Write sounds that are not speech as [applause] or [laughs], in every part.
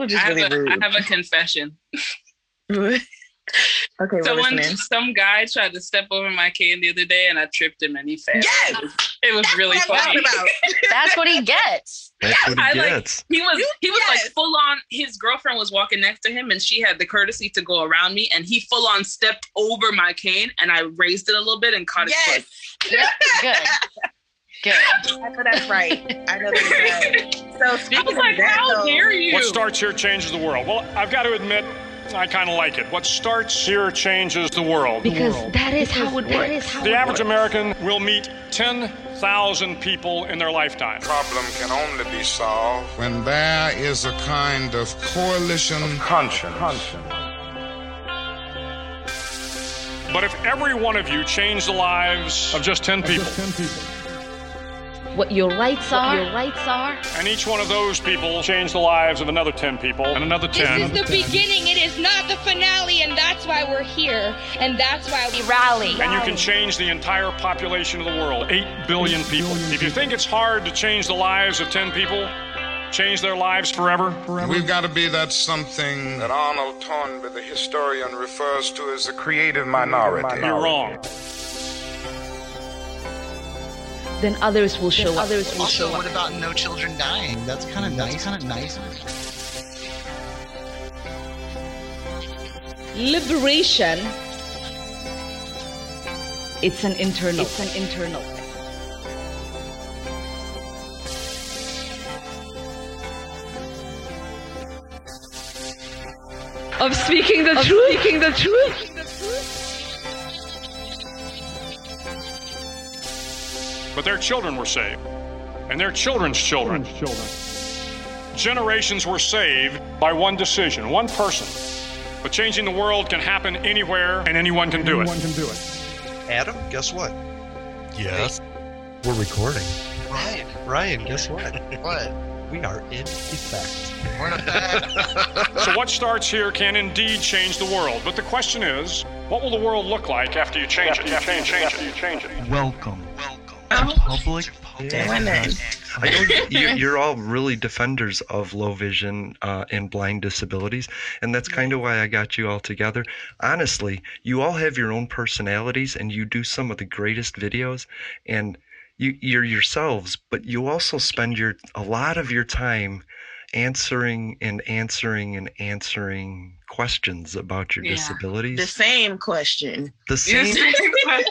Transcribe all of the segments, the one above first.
I have, a, I have a confession. [laughs] [laughs] Okay, So we're when some guy tried to step over my cane the other day and I tripped him and he fell. Yes! It was, it was really what funny. about. [laughs] That's what he gets. That's what he I like gets. he was You- he was yes. like full on his girlfriend was walking next to him and she had the courtesy to go around me and he full on stepped over my cane and I raised it a little bit and caught his Yes, foot. Yep, good. Good. I know that's right. I know that's right. [laughs] So I speaking was of that, how though, dare you? What starts here changes the world. Well, I've got to admit, I kind of like it. What starts here changes the world. Because that is how it That works. how The it average works. American will meet 10,000 people in their lifetime. problem can only be solved when there is a kind of coalition of conscience. But if every one of you changed the lives of just 10 people, What your rights are. What your rights are. and each one of those people changed the lives of another 10 people, and another 10, This is the beginning. It is not the finale, and that's why we're here, and that's why we We rally. and you can change the entire population of the world 8 billion people. If you think it's hard to change the lives of 10 people, change their lives forever, we've got to be that something That Arnold Toynbee, the historian, refers to as the creative minority. you're wrong. Then others will show up. Others will Also, show up. what about no children dying? That's kind of nice. Kind of nice. liberation. It's an internal. It's an internal. thing. Of speaking the truth. Speaking the truth. But their children were saved, and their children's children. Generations were saved by one decision, one person. But changing the world can happen anywhere, and anyone can do it. Anyone can do it. Adam, guess what? Yes. We're recording. Ryan, Ryan, guess what? [laughs] what? We are in effect. We're in effect. [laughs] So what starts here can indeed change the world. But the question is, what will the world look like after you change it? You After you change it? You change it. Welcome. Oh. Public. It. I know you, [laughs] you're all really defenders of low vision uh, and blind disabilities, and that's kind of why I got you all together. Honestly, you all have your own personalities, and you do some of the greatest videos, and you, you're yourselves, but you also spend your a lot of your time answering and answering and answering questions about your Yeah. disabilities. The same question. the [laughs] same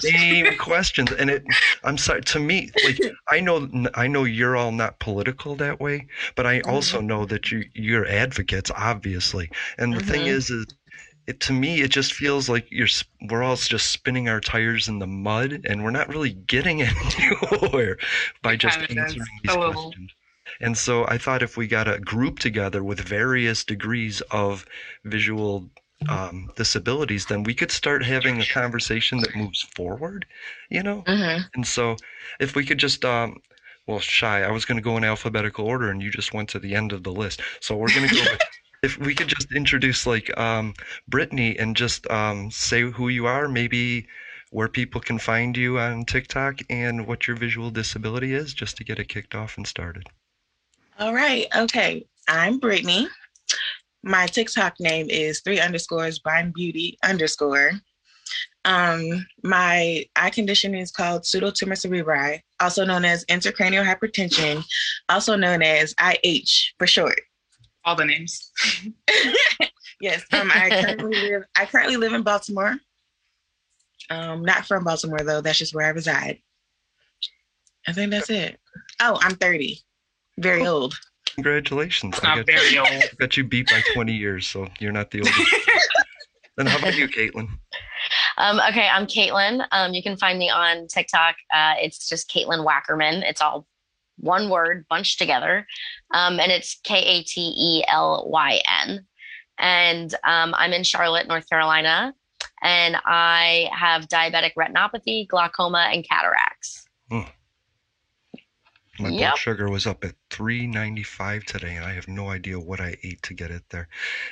same questions and it i'm sorry to me like [laughs] i know i know you're all not political that way but i also know that you you're advocates obviously and the thing Mhm. is is it to me it just feels like you're we're all just spinning our tires in the mud and we're not really getting [laughs] anywhere by It just does. answering these questions and so i thought if we got a group together with various degrees of visual um, disabilities, then we could start having a conversation that moves forward, you know? Mm-hmm. And so if we could just, um, well, Shy, I was going to go in alphabetical order and you just went to the end of the list. So we're going to go with, [laughs] if we could just introduce like um, Brittany and just um, say who you are, maybe where people can find you on TikTok and what your visual disability is, just to get it kicked off and started. All right. Okay. I'm Brittany. My TikTok name is three underscores blind beauty underscore. Um, my eye condition is called pseudotumor cerebri, also known as intracranial hypertension, also known as IH for short. All the names. [laughs] Yes. Um, I currently [laughs] live. I currently live in Baltimore. Um, not from Baltimore though. That's just where I reside. I think that's it. Oh, I'm 30. Very old. Congratulations. It's I not got, very old. got you beat by 20 years, so you're not the oldest. [laughs] then how about you, Katelyn? Um, okay, I'm Katelyn. Um, you can find me on TikTok. Uh, it's just Katelyn Wackerman. It's all one word bunched together. Um, and it's K A T E L Y N. And um, I'm in Charlotte, North Carolina. And I have diabetic retinopathy, glaucoma, and cataracts. My Yep. blood sugar was up at 395 today, and I have no idea what I ate to get it there.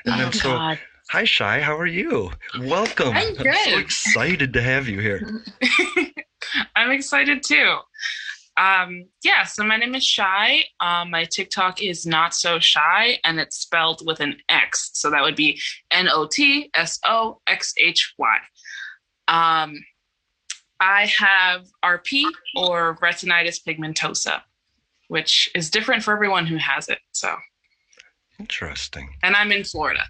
And Oh, then so, God. hi Shy, how are you? Welcome. I'm so good. excited to have you here. [laughs] I'm excited too. Um, yeah, so my name is Shy. Um, my TikTok is not so shy, and it's spelled with an X. So that would be N O T S O X H Y. Um, I have RP or retinitis pigmentosa, which is different for everyone who has it. So, Interesting. and I'm in Florida,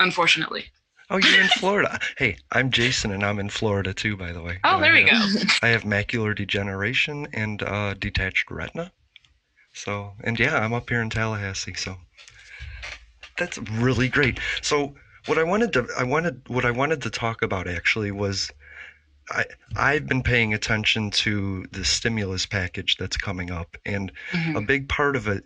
unfortunately. Oh, you're in [laughs] Florida. hey, I'm Jason, and I'm in Florida too, by the way. Oh, there I we have- go. [laughs] I have macular degeneration and uh, detached retina. So, and yeah, I'm up here in Tallahassee. So that's really great. So, what I wanted to, I wanted, what I wanted to talk about actually was, I, I've been paying attention to the stimulus package that's coming up, and a mm-hmm. big part of it,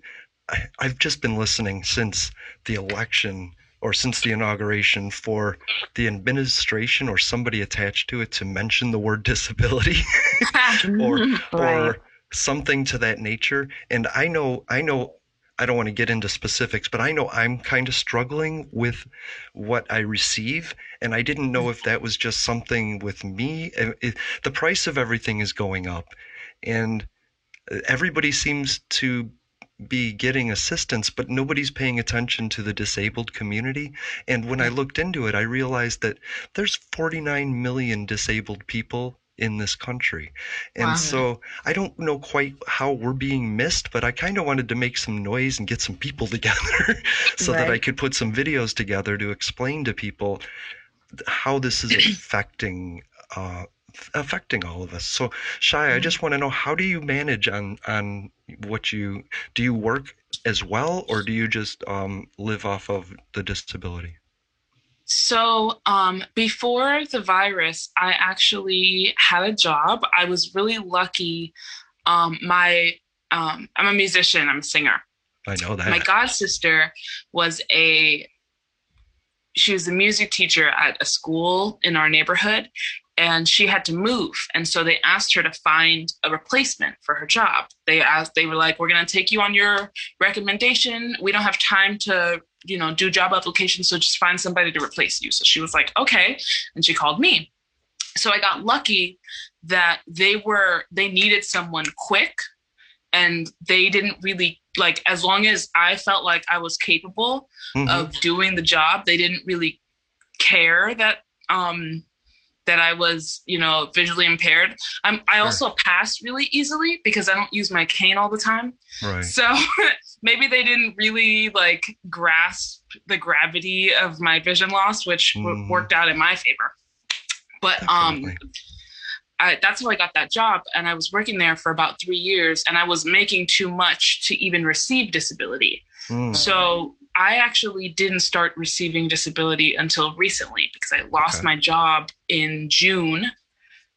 I, I've just been listening since the election or since the inauguration for the administration or somebody attached to it to mention the word [laughs] disability [laughs] or or something to that nature. And i know i know i don't want to get into specifics but i know i'm kind of struggling with what i receive and i didn't know if that was just something with me Uh, it- the price of everything is going up and uh, everybody seems to be getting assistance, but nobody's paying attention to the disabled community. And when I looked into it, I realized that there's 49 million disabled people in this country. And Wow. so I don't know quite how we're being missed, but I kind of wanted to make some noise and get some people [laughs] together so that I could put some videos together to explain to people how this is [clears throat] affecting uh, affecting all of us. So, Shy, I just want to know how do you manage on on what you do? You work as well, or do you just um, live off of the disability? So, um, before the virus, I actually had a job. I was really lucky. Um, my um, I'm a musician. I'm a singer. I know that. My god sister was a she was a music teacher at a school in our neighborhood and she had to move and so they asked her to find a replacement for her job they asked they were like we're going to take you on your recommendation we don't have time to you know do job applications so just find somebody to replace you so she was like okay and she called me so i got lucky that they were they needed someone quick and they didn't really like as long as i felt like i was capable Mhm. of doing the job they didn't really care that um that i was you know visually impaired i'm i Sure. also pass really easily because i don't use my cane all the time right. so [laughs] maybe they didn't really like grasp the gravity of my vision loss which w- Mhm. worked out in my favor but um I, that's how I got that job. And I was working there for about three years and I was making too much to even receive disability. Mm. So I actually didn't start receiving disability until recently because I lost Okay. my job in June.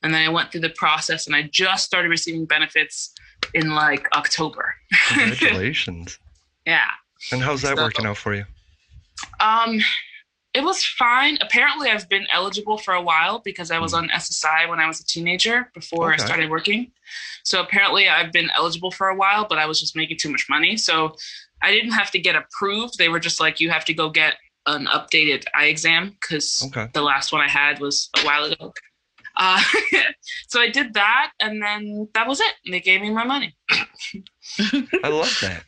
And then I went through the process and I just started receiving benefits in like October. Congratulations. [laughs] Yeah. And how's that So- working out for you? Um, it was fine. Apparently, I've been eligible for a while because I was on SSI when I was a teenager before Hmm. Okay. I started working. So apparently, I've been eligible for a while, but I was just making too much money. So I didn't have to get approved. They were just like, you have to go get an updated eye exam because Okay. the last one I had was a while ago. Uh, [laughs] so I did that, and then that was it. And they gave me my money. [laughs] I love that.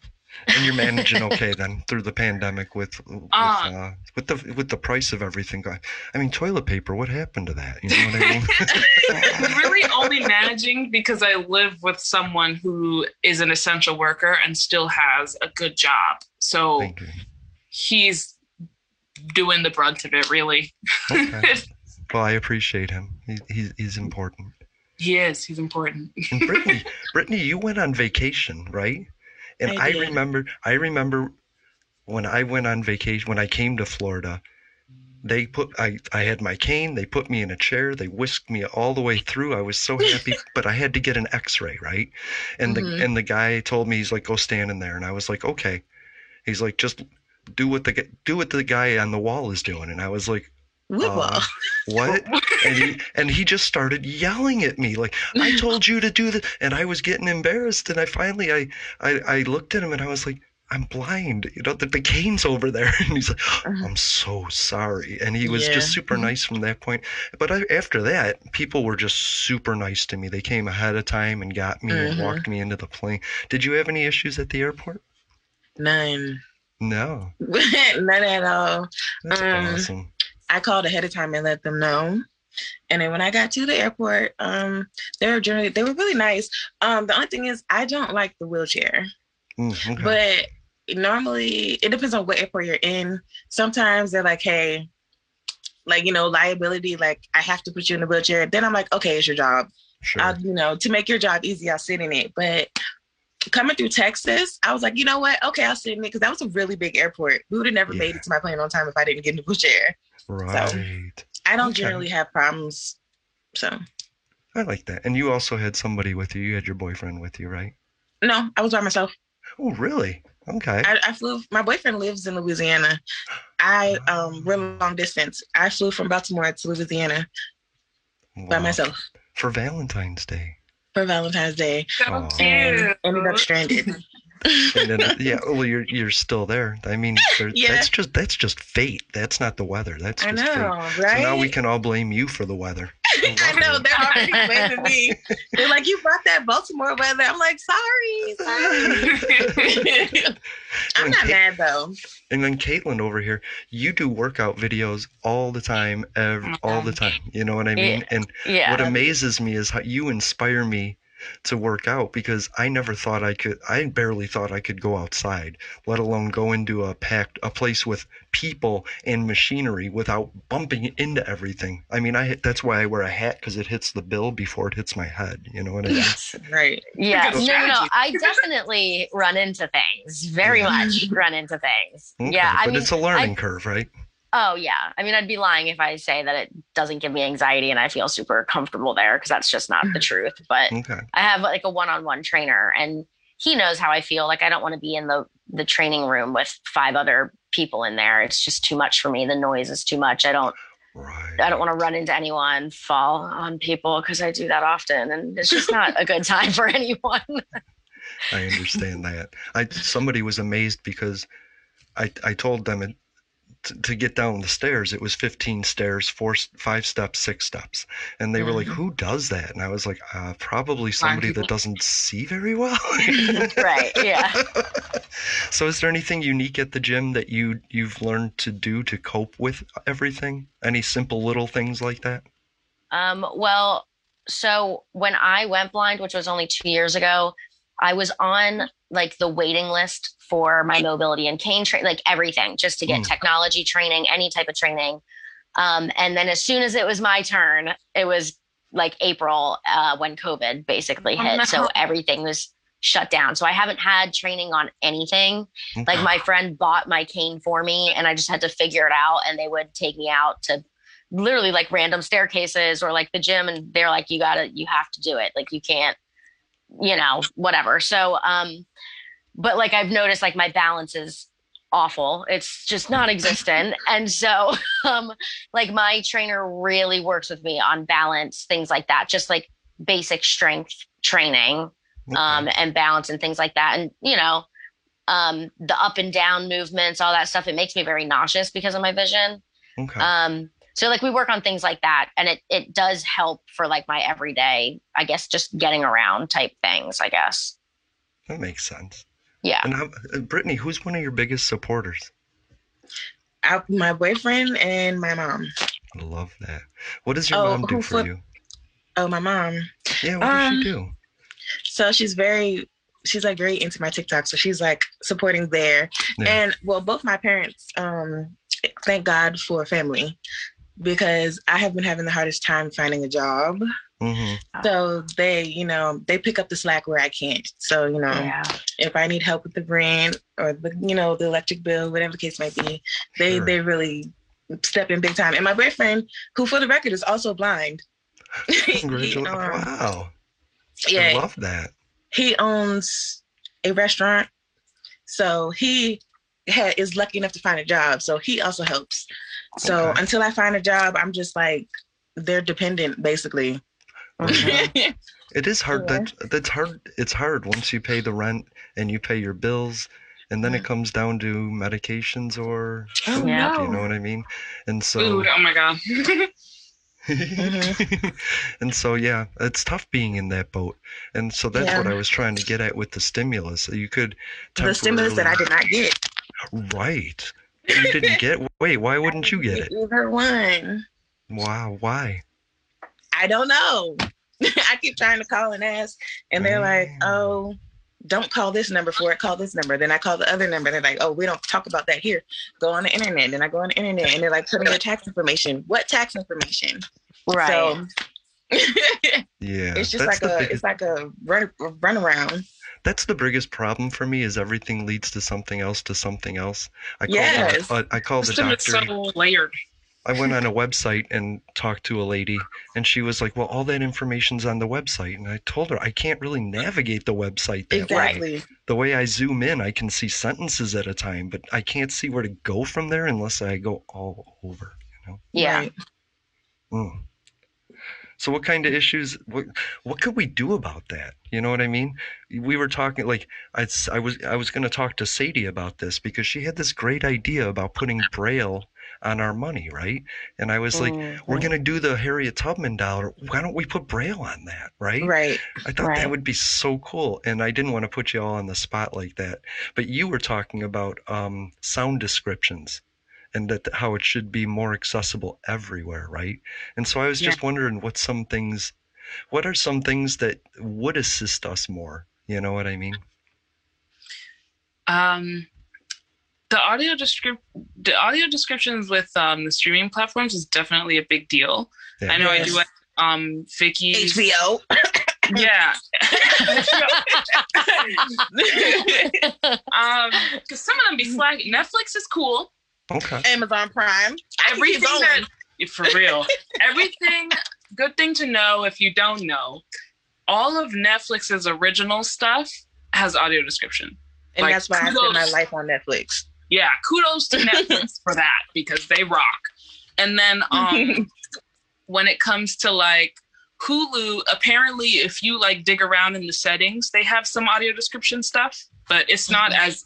And you're managing okay then through the pandemic with with, [laughs] Uh, uh, with the with the price of everything. going- I mean, toilet paper. What happened to that? You know what I mean? [laughs] really only managing because I live with someone who is an essential worker and still has a good job. So he's doing the brunt of it, really. Okay. [laughs] Well, I appreciate him. He, he's he's important. he is. He's important. And Brittany, Brittany, you went on vacation, right? And I I, remember, I remember when I went on vacation, when I came to Florida, they put I, I had my cane they put me in a chair they whisked me all the way through. I was so happy [laughs] but i had to get an x-ray right? And Mhm. the and the guy told me he's like go stand in there. And i was like okay. He's like just do what the do what the guy on the wall is doing. And i was like uh, what? [laughs] And he and he just started yelling at me like i told you to do that and i was getting embarrassed and i finally i i, I looked at him and i was like i'm blind. You know the, the cane's over there. [laughs] And he's like i'm so sorry. And he was just Uh-huh. Super nice from that point. But I, after that people were just super nice to me. They came ahead of time and got me and Mhm. walked me into the plane. Did you have any issues at the airport? None. no. [laughs] None at all. that's Um, awesome I called ahead of time and let them know. And then when I got to the airport, um, they were generally they were really nice. Um, the only thing is I don't like the wheelchair. Mm, okay. But normally it depends on what airport you're in. Sometimes they're like, hey, like you know, liability, like I have to put you in the wheelchair. Then I'm like, okay, it's your job. Sure. I'll, you know, to make your job easy, I'll sit in it. But coming through Texas, I was like, you know what? Okay, I'll sit in it because that was a really big airport. We would have never made it to my plane on time if I didn't get in the wheelchair. Right I don't Okay. generally have problems. So I like that. And you also had somebody with you. You had your boyfriend with you, right? no, I was by myself. Oh, really? Okay. I, I flew. My boyfriend lives in Louisiana. I um we're long distance. I flew from Baltimore to Louisiana by myself For Valentine's Day. for Valentine's Day, Oh. and ended up stranded. [laughs] And then, uh, yeah, oh, well, you're you're still there. I mean, [laughs] Yeah. that's just that's just fate. That's not the weather. That's I just know, fate. right? So now we can all blame you for the weather. [laughs] I know they're already blaming me. They're like, "You brought that Baltimore weather." I'm like, "Sorry, sorry." I'm And not Kate- mad though. And then Katelyn over here, you do workout videos all the time, ev- all the mm-hmm. time. You know what I mean? Yeah. And Yeah. what amazes me is how you inspire me to work out because I never thought I could. I barely thought I could go outside, let alone go into a packed a place with people and machinery without bumping into everything. I mean, I that's why I wear a hat because it hits the bill before it hits my head. You know what I mean? Yes, Right. Yeah, Good no, no, no. I definitely run into things. Very much run into things. Okay, Yeah, I but mean, it's a learning I- curve, right? Oh yeah. I mean, I'd be lying if I say that it doesn't give me anxiety and I feel super comfortable there because that's just not the mm. truth. But Okay. I have like a one-on-one trainer and he knows how I feel. Like I don't want to be in the the training room with five other people in there. It's just too much for me. The noise is too much. I don't Right. I don't want to run into anyone, fall on people because I do that often and it's just not a good time for [laughs] anyone. I understand that. I somebody was amazed because I I told them it, to, to get down the stairs it was 15 stairs, four five steps, six steps, and they were like, Mhm. "Who does that?" And I was like, uh, "Probably somebody that doesn't see very well." [laughs] right. Yeah. [laughs] so, is there anything unique at the gym that you you've learned to do to cope with everything? Any simple little things like that? Um, well, so when I went blind, which was only two years ago, I was on like the waiting list for my mobility and cane train, like everything, just to get Mm. technology training, any type of training. Um, and then as soon as it was my turn, it was like April uh, when COVID basically Oh, hit. no. So everything was shut down. So I haven't had training on anything. Like my friend bought my cane for me and I just had to figure it out and they would take me out to literally like random staircases or like the gym and they're like you got to you have to do it. Like you can't you know, whatever. So um but like I've noticed like my balance is awful. It's just non-existent. [laughs] and so [laughs] um like my trainer really works with me on balance, things like that, just like basic strength training um and balance and things like that. And you know, um the up and down movements, all that stuff, it makes me very nauseous because of my vision. Okay. Um so like we work on things like that and it it does help for like my everyday, I guess just getting around type things, I guess. That makes sense. Yeah. And how, uh, Brittany, who's one of your biggest supporters? I, my boyfriend and my mom. I love that. What does your Oh, mom do for flip- you? Oh, my mom. Yeah, what does Um, she do? So she's very, she's like very into my TikTok. So she's like supporting there. Yeah. And well, both my parents, um, thank God for family because I have been having the hardest time finding a job. Mm-hmm. So they, you know, they pick up the slack where I can't. So, you know, Yeah. if I need help with the rent or the, you know, the electric bill, whatever the case might be, they Sure. they really step in big time. And my boyfriend, who for the record is also blind. [laughs] Congratulations. um, wow. I Yeah, love that. he owns a restaurant. So he ha- is lucky enough to find a job. So he also helps. So Okay. until I find a job, I'm just like they're dependent basically. [laughs] It is hard. Yeah. That that's hard. It's hard once you pay the rent and you pay your bills, and then it comes down to medications or Oh, food. Yeah. You know what I mean? And so, Food. Oh my god. [laughs] and so yeah, it's tough being in that boat. And so that's what I was trying to get at with the stimulus. You could the stimulus that I did not get. Right. You didn't get. Wait, why wouldn't you get it? Either one. Wow. Why? I don't know. [laughs] I keep trying to call and ask, and they're like, "Oh, don't call this number for it. Call this number." Then I call the other number. They're like, "Oh, we don't talk about that here. Go on the internet." Then I go on the internet, and they're like, "Put in your tax information." What tax information? Right. So [laughs] Yeah. it's just like a biggest- it's like a run run around. That's the biggest problem for me is everything leads to something else to something else. I called Yes. the, uh, I called the System doctor. so layered. I went on a website and talked to a lady, and she was like, "Well, all that information's on the website." And I told her I can't really navigate the website that way. Exactly. The way I zoom in, I can see sentences at a time, but I can't see where to go from there unless I go all over. You know. yeah. Right. Mm. So what kind of issues? What what could we do about that? You know what I mean? We were talking like I, I was I was going to talk to Sadie about this because she had this great idea about putting braille on our money, right? And I was like, we're Mhm. going to do the Harriet Tubman dollar. Why don't we put braille on that, right? Right. I thought Right. that would be so cool, and I didn't want to put you all on the spot like that. But you were talking about um, sound descriptions and that how it should be more accessible everywhere, right? And so I was just wondering what some things, what are some things that would assist us more? You know what I mean? Um, the audio descrip- the audio descriptions with um, the streaming platforms is definitely a big deal. Yeah. I know I Yes. do. Um, Vicky's. HBO. Yeah. [laughs] [laughs] um, because some of them be slacking. Netflix is cool. Okay. Amazon Prime. I can keep Everything that for real. [laughs] Everything. Good thing to know if you don't know. All of Netflix's original stuff has audio description. and like, that's why I spend my life on Netflix. Yeah, kudos to Netflix [laughs] for that because they rock. And then [laughs] um when it comes to like Hulu, apparently if you like dig around in the settings, they have some audio description stuff, but it's not Mm-hmm. as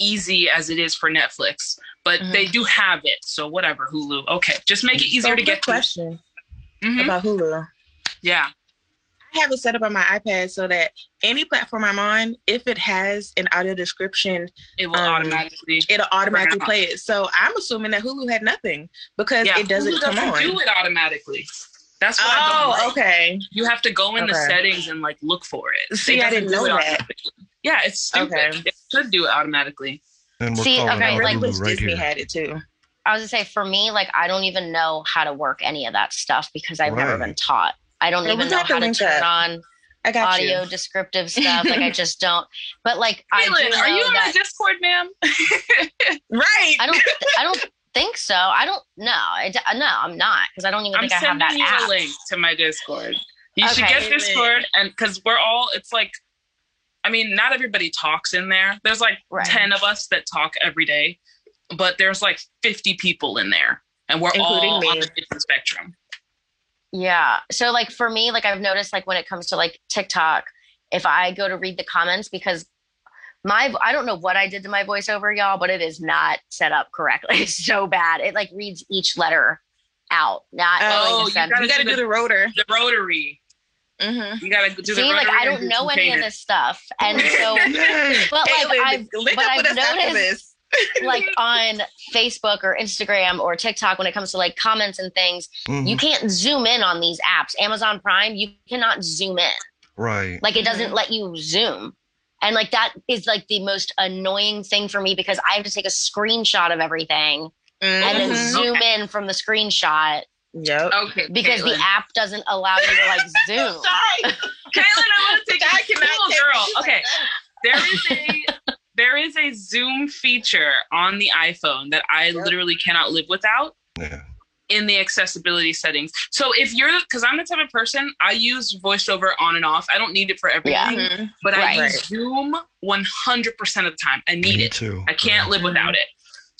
easy as it is for Netflix. But Mhm. they do have it. So whatever, Hulu. Okay. Just make it easier So to get question Mhm. about Hulu. Yeah. I have it set up on my iPad so that any platform I'm on, if it has an audio description, It will Um, automatically it'll automatically play it. So I'm assuming that Hulu had nothing because yeah, it doesn't Hulu come doesn't on. do it automatically. That's what I don't Oh, okay. You have to go in the settings and like look for it. See, It I didn't know that. Yeah, it's stupid. Okay. It should do it automatically. And we're See, calling okay, out like- Hulu Netflix right Disney here. had it too. I was gonna say for me, like I don't even know how to work any of that stuff because I've never been taught. I don't Yeah, even we know how to link turn up. on I got audio you. descriptive stuff. Like I [laughs] just don't. But like I do are you on that the Discord, ma'am? [laughs] Right. I don't. I don't think so. I don't know. I d- no, I'm not because I don't even I'm think I have sending that you app. a link to my Discord. You should get Discord, and because we're all, it's like, I mean, not everybody talks in there. There's like Right. ten of us that talk every day, but there's like 50 people in there, and we're Including all on me. the different spectrum. Yeah. So like for me, like I've noticed like when it comes to like TikTok, if I go to read the comments because my I don't know what I did to my voiceover, y'all, but it is not set up correctly. [laughs] It's so bad. It like reads each letter out, not Oh, knowing you the sentence. gotta You got to do do the- the rotor. The rotary. Mm-hmm. You gotta do the See, like I don't know any of this stuff, and [laughs] so but like I've but I've with us after noticed this. [laughs] like on Facebook or Instagram or TikTok when it comes to like comments and things, Mhm. you can't zoom in on these apps. Amazon Prime, you cannot zoom in. right. Like it doesn't let you zoom. And like that is like the most annoying thing for me because I have to take a screenshot of everything and then Mhm. zoom in from the screenshot Yep. Okay, because Katelyn. the app doesn't allow you to like [laughs] zoom. Sorry. [laughs] Katelyn, I want to take [laughs] I you cannot cool take girl. Okay, there is a there is a Zoom feature on the iPhone that I literally cannot live without Yeah. in the accessibility settings. So if you're because I'm the type of person I use voiceover on and off. I don't need it for everything, Yeah. but mm-hmm. I Right. use Zoom 100% of the time. I need Me it. too. I can't live without it.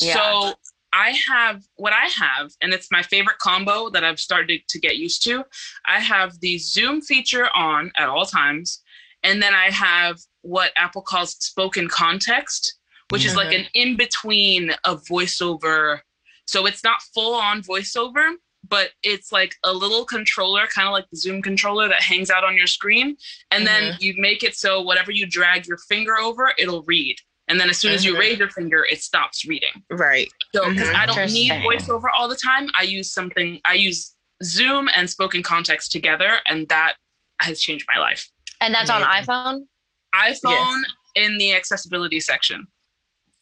Yeah. So I have what I have, and it's my favorite combo that I've started to get used to. I have the Zoom feature on at all times, and then I have what Apple calls Spoken Content, which is like mm-hmm. an in between of voiceover. So it's not full on voiceover, but it's like a little controller, kind of like the Zoom controller that hangs out on your screen. And then mm-hmm. you make it so whatever you drag your finger over, it'll read. And then as soon as you Mhm. raise your finger, it stops reading. Right. So because I don't need voiceover all the time, I use something. I use Zoom and Spoken Content together, and that has changed my life. And that's on Yeah. iPhone? iPhone in the accessibility section.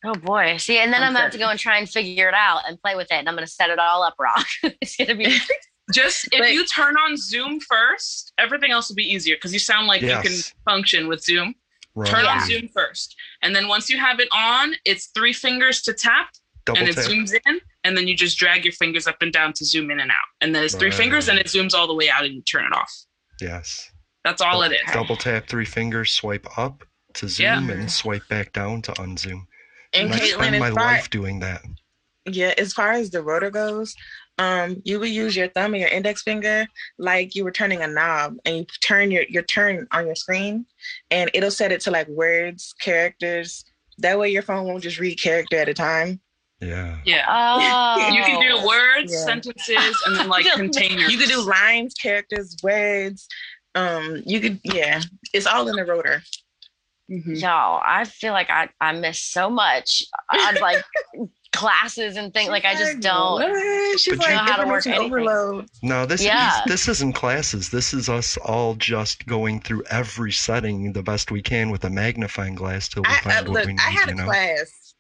Oh boy. See, and then I'm gonna have to go and try and figure it out and play with it. And I'm gonna set it all up wrong. [laughs] it's gonna be [laughs] Just if But- you turn on Zoom first, everything else will be easier because you sound like you can function with Zoom. Right. Turn Yeah. on Zoom first, and then once you have it on, it's three fingers to tap, Double and it tap. zooms in, and then you just drag your fingers up and down to zoom in and out, and then it's three Right. fingers, and it zooms all the way out, and you turn it off. Yes. That's all it is. Double tap three fingers, swipe up to zoom, Yeah. and swipe back down to unzoom. And I Katelyn, spend my far, life doing that. yeah, as far as the rotor goes, um, you would use your thumb and your index finger like you were turning a knob, and you turn your your turn on your screen, and it'll set it to like words, characters. That way, your phone won't just read character at a time. Yeah. Yeah. Oh You can do words, Yeah. sentences, and then like [laughs] containers. You could do lines, characters, words. Um, you could, yeah, it's all in the rotor. Mhm. Y'all, I feel like I, I miss so much. I'd like [laughs] classes and things like I just don't She's like know how to work information overload. No, this Yeah. is this isn't classes. This is us all just going through every setting the best we can with a magnifying glass till we I, find uh, what look, we need. I had you a know? class.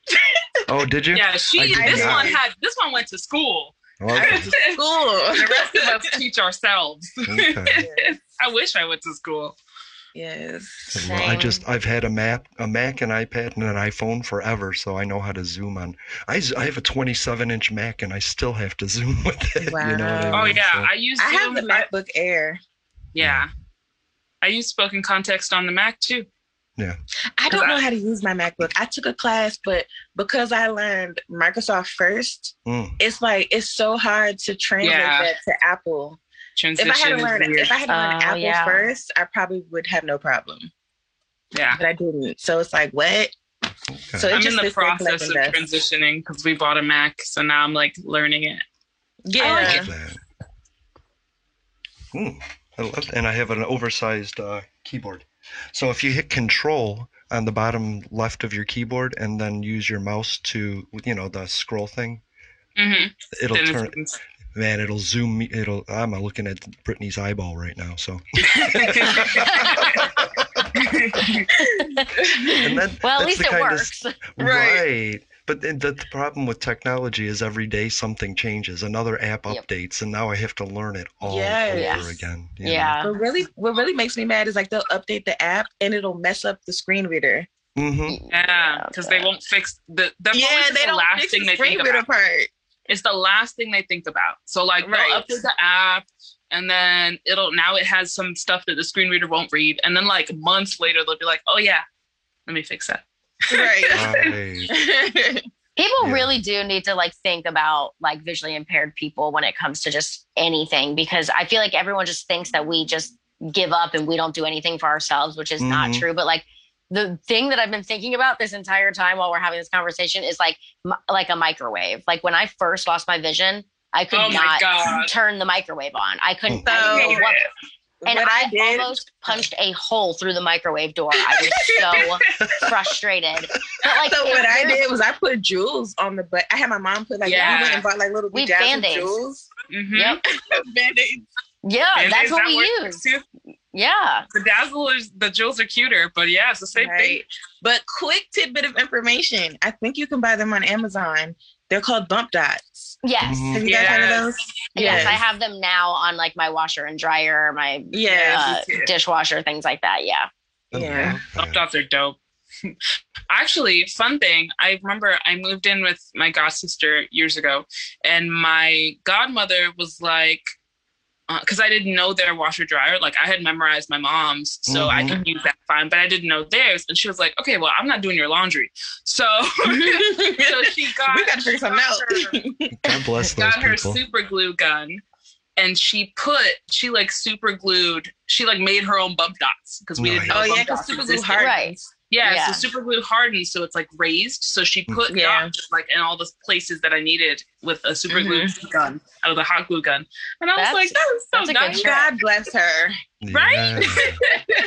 Oh, did you? Yeah, she. This not. one had. This one went to school. I Okay. went to school. The rest of us teach ourselves. okay. [laughs] I wish I went to school. Yes. Well, I just I've had a Mac, a Mac, an iPad, and an iPhone forever, so I know how to zoom on. I, I have a 27 inch Mac, and I still have to [laughs] zoom with it. You know what I Wow. Oh yeah, So- I use. I have the but- MacBook Air. Yeah, I use Spoken Content on the Mac too. Yeah. I don't know how to use my MacBook. I took a class, but because I learned Microsoft first, Mm. it's like it's so hard to translate Yeah. that to Apple. Transition If I had to learn, if I had to learn Oh, Apple yeah. first, I probably would have no problem. yeah, But I didn't. So it's like what? Okay. So it I'm just in the process of collecting dust. transitioning because we bought a Mac, so now I'm like learning it. Yeah. I love that. Hmm. I love, and I have an oversized uh, keyboard. So if you hit Control on the bottom left of your keyboard and then use your mouse to, you know, the scroll thing, hmm it'll Then turn. It's- Man, it'll zoom me. It'll. I'm looking at Brittany's eyeball right now. So. [laughs] and then, well, that's at least the it kind of- works. [laughs] Right. But the, the problem with technology is every day something changes, another app Yep. updates, and now I have to learn it all Yes. over again. you know? Yeah. What really, what really makes me mad is like they'll update the app and it'll mess up the screen reader. Mm-hmm. Yeah, because they won't fix the. That's yeah, they the don't last fix thing the they screen think reader part. It's the last thing they think about. So like Right. they'll update the app, and then it'll now it has some stuff that the screen reader won't read, and then like months later they'll be like, oh yeah, let me fix that. Right. [laughs] Right. People Yeah. really do need to like think about like visually impaired people when it comes to just anything because I feel like everyone just thinks that we just give up and we don't do anything for ourselves, which is not Mhm. true. But like the thing that I've been thinking about this entire time while we're having this conversation is like m- like a microwave. Like when I first lost my vision, I could Oh not God. turn the microwave on. I couldn't. So, I didn't what, and what I, I did, almost punched a hole through the microwave door. I was so [laughs] frustrated. But like, so what I did was I put jewels on the butt. I had my mom put like Yeah. we went and bought like little We Band-Aids. jewels. Mm-hmm. Yep. [laughs] Band-Aids. Yeah, that's what we use. Too. Yeah. The dazzlers, the jewels are cuter, but yeah, it's the same thing. But quick tidbit of information. I think you can buy them on Amazon. They're called bump dots. Yes. Have you guys heard of Yes. those? Yes. I have them now on like my washer and dryer, my Yes. uh, dishwasher, things like that. Yeah. I Yeah. Bump dots are dope. [laughs] Actually, fun thing. I remember I moved in with my god sister years ago, and my godmother was like, because I didn't know their washer dryer. Like I had memorized my mom's, so I Mhm. could use that fine, but I didn't know theirs. And she was like, "Okay, well, I'm not doing your laundry." So, [laughs] so [laughs] she got we gotta figure something out. God bless those got her people. super glue gun and she put she like super glued she like made her own bump dots because we didn't know oh yeah, bump because super glue existed. hardens. Yeah, Yeah. so super glue hardens so it's like raised so she put Yeah. dots like in all the places that i needed with a super glue Mhm. gun out of the hot glue gun and i was like that was so a good nice. God bless her. [laughs] right Yeah.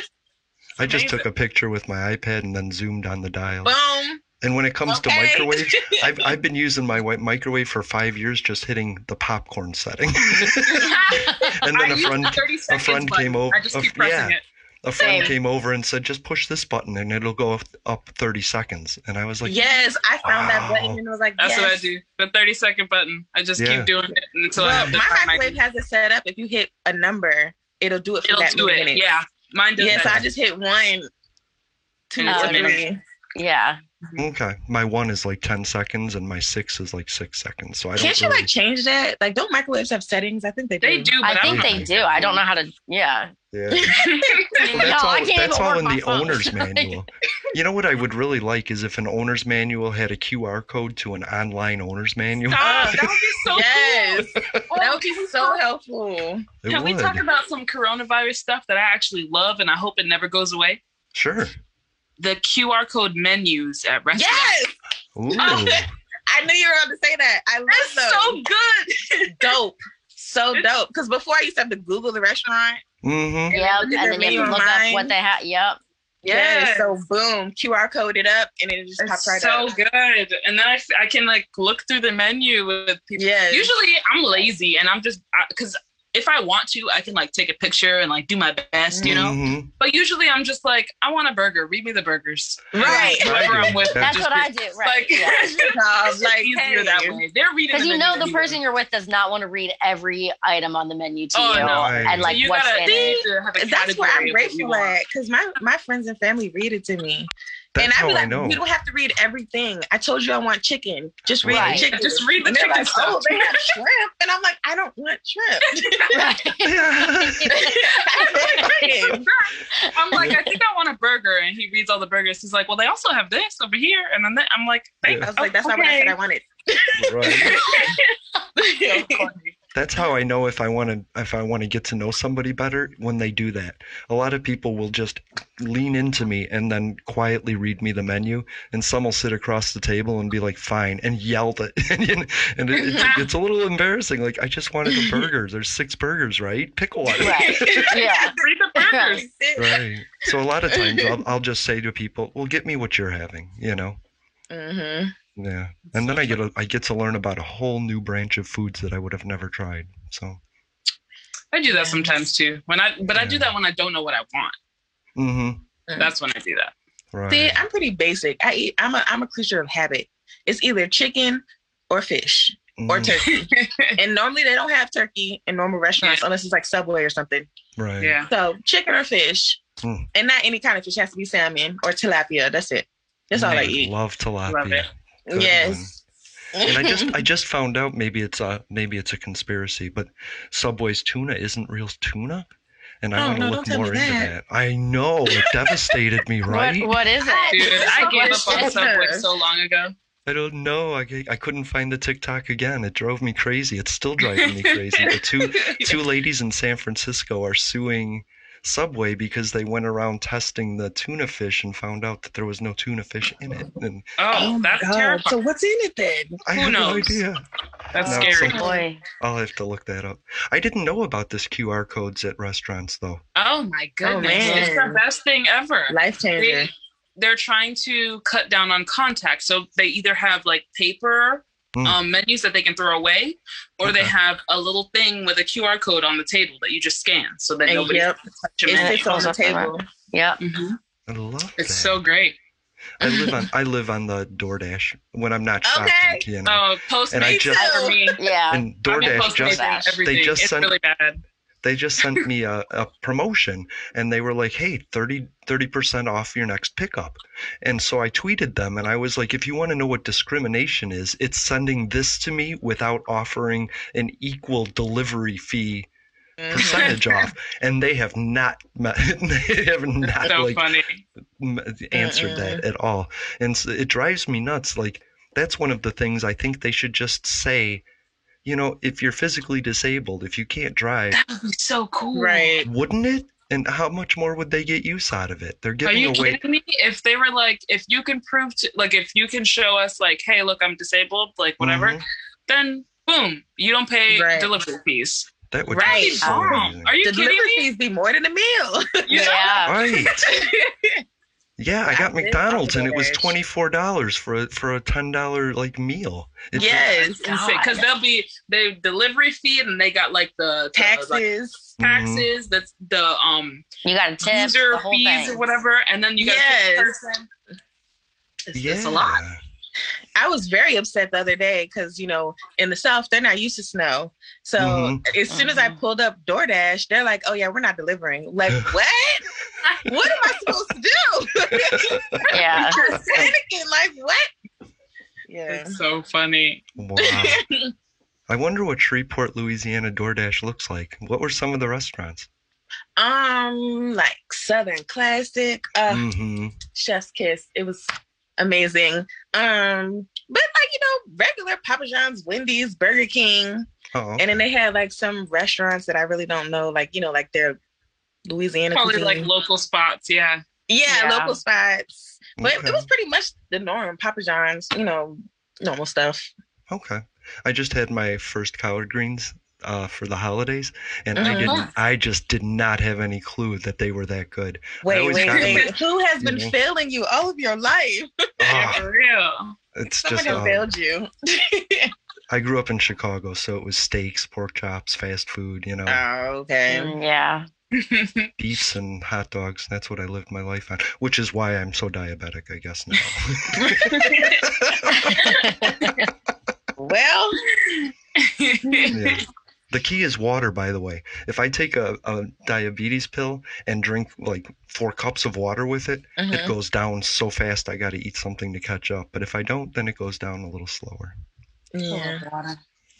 I just took a picture with my iPad and then zoomed on the dial. Boom. And when it comes to Okay. microwave, [laughs] I've, I've been using my wi- microwave for five years, just hitting the popcorn setting. [laughs] and then I a friend, the a friend came over. i just a- keep pressing yeah, it a friend Same. came over and said, "Just push this button and it'll go up, up 30 seconds." And I was like, yes, I found that button and it was like, that's yes. what i do the 30 second button i just Yeah. keep doing it until I Well, have the my microwave has it set up. If you hit a number, it'll do it for it'll that do many it yeah mine does Yes, that I just hit one, two, And it's or a minute. three. yeah. "Okay." My one is like 10 seconds, and my six is like six seconds. So I don't. Can't you really, like change that? Like, don't microwaves have settings? I think they do. they do but I think don't they do. I don't know how to. Yeah. Yeah. no, [laughs] Well, that's all, I can't that's all in the phone. owner's [laughs] manual. You know what I would really like is if an owner's manual had a QR code to an online owner's manual. Ah, that would be so yes, cool. that would be so helpful. It Can we talk about some coronavirus stuff that I actually love and I hope it never goes away? Sure. The QR code menus at restaurants. Yes, Ooh. [laughs] I knew you were going to say that. I love That's those. so good. [laughs] dope. So dope. Because before I used to have to Google the restaurant. Mm-hmm. Yep. look And then you have to look online. up what they have. Yep. Yeah. Yes. So boom, QR code it up, and it just It's pops right so up. So good. And then I, f- I can like look through the menu with people. Yes. Usually I'm lazy and I'm just, because if I want to, I can like take a picture and like do my best, you know? Mhm. But usually I'm just like, I want a burger. Read me the burgers. Right. Whoever I'm with. That's just what I read- do. Right. Like, yeah. [laughs] it's just Jobs, like, easier that way. They're reading Because the you know the anyway. person you're with does not want to read every item on the menu to Oh, you no. And like so you what's gotta, in you it. have a That's what I'm of what you grateful at. Because my, my friends and family read it to me. That's and I how be I like, know. you don't have to read everything. I told you I want chicken. Just read Right. the chicken. Just read the and chicken like, oh, they have shrimp. And I'm like, I don't want shrimp. [laughs] [laughs] I'm like, I think I want a burger, and he reads all the burgers. He's like, well, they also have this over here, and then that. I'm like, thank I was like, that's not what I said I wanted. Right. [laughs] So funny. That's how I know if I want to if I want to get to know somebody better when they do that. A lot of people will just lean into me and then quietly read me the menu, and some will sit across the table and be like, "Fine," and yell that, [laughs] and, and it, it's, it's a little embarrassing. Like, I just wanted a [laughs] burger. There's six burgers, right? Pick one. Right. [laughs] Yeah. read the burgers. Right. So a lot of times I'll, I'll just say to people, "Well, get me what you're having," you know. Mm-hmm. Yeah. And then I get a, I get to learn about a whole new branch of foods that I would have never tried. So. I do that sometimes too. When I, but I do that when I don't know what I want. Mm-hmm. That's when I do that. Right. See, I'm pretty basic. I eat. I'm a. I'm a creature of habit. It's either chicken or fish or Mm, turkey. [laughs] and normally they don't have turkey in normal restaurants unless it's like Subway or something. Right. Yeah. So chicken or fish, Mm. and not any kind of fish. It has to be salmon or tilapia. That's it. That's all I eat. Love tilapia. Love it. Good yes. And I just [laughs] I just found out maybe it's a maybe it's a conspiracy, but Subway's tuna isn't real tuna. And I Oh, want to no, look don't more into that. that. I know it devastated me, [laughs] right? What, what is it? Dude, I gave up on Yes. Subway so long ago. I don't know. I, I couldn't find the TikTok again. It drove me crazy. It's still driving me crazy. The two [laughs] two ladies in San Francisco are suing Subway because they went around testing the tuna fish and found out that there was no tuna fish in it. Oh. And oh, oh, my that's God. terrifying. So what's in it then? I Who have no knows? idea. That's No, scary. some- Boy. I'll have to look that up. I didn't know about this QR codes at restaurants though. Oh my oh, goodness. man. it's the best thing ever. Life changer. They, they're trying to cut down on contact. So they either have like paper Mm. um, menus that they can throw away, or they have a little thing with a QR code on the table that you just scan so that And nobody yep, can touch your it menu. sits on the Goes up and table. Yep. Mhm. I love It's that. so great. I live [laughs] on I live on the DoorDash when I'm not shopping. Okay. You know. Oh, Postmates And I just- for me. Yeah. and I've been DoorDash just they just it's sent really bad. They just sent me a, a promotion and they were like, hey, 30, 30% off your next pickup. And so I tweeted them and I was like, if you want to know what discrimination is, it's sending this to me without offering an equal delivery fee percentage off. Mm-hmm. [laughs] And they have not, [laughs] they have not so like funny. answered that at all. And so it drives me nuts. Like, that's one of the things I think they should just say. You know, if you're physically disabled, if you can't drive, That would be so cool. Right. wouldn't it? And how much more would they get use out of it? They're giving Are giving you away. kidding me? If they were like, if you can prove to, like, if you can show us, like, hey, look, I'm disabled, like, whatever, Mhm. then boom, you don't pay Right. delivery fees. That would Right. be so Bomb. amazing. Are you Delivery kidding me? fees be more than a meal. Yeah. [laughs] Right. [laughs] Yeah, I I got did McDonald's and it was twenty four dollars for a for a ten dollar like meal. It's yes. Because they'll be the delivery fee, and they got like the the, like, Taxes. taxes. That's the um You got a tip, user fees thing. or whatever, and then you got Yes. a person. It's, yeah. it's a lot. I was very upset the other day because you know in the South they're not used to snow. So Mhm. as soon as I pulled up DoorDash, they're like, "Oh yeah, we're not delivering." Like [laughs] what? what am I supposed to do? [laughs] Yeah. I'm panicking. Like what? Yeah. It's so funny. Wow. [laughs] I wonder what Shreveport, Louisiana DoorDash looks like. What were some of the restaurants? Um, like Southern Classic, uh, hmm Chef's Kiss. It was amazing. Um, but like you know, regular Papa John's, Wendy's, Burger King, Oh, and then they had like some restaurants that I really don't know, like you know, like their Louisiana Probably cuisine. like local spots. Yeah. yeah, Yeah. local spots. But Okay. it was pretty much the norm. Papa John's, you know, normal stuff. okay. I just had my first collard greens uh, for the holidays, and I Mhm. didn't. I just did not have any clue that they were that good. Wait, wait, wait. at- Who has been know. failing you all of your life? Oh, for real. it's Someone just. has uh, failed you. [laughs] I grew up in Chicago, so it was steaks, pork chops, fast food. You know, oh, okay. Mm, yeah. [laughs] beefs and hot dogs. That's what I lived my life on, which is why I'm so diabetic, I guess now. [laughs] Well, Yeah. The key is water, by the way. If I take a, a diabetes pill and drink like four cups of water with it, it Mhm. goes down so fast I got to eat something to catch up. But if I don't, then it goes down a little slower. yeah.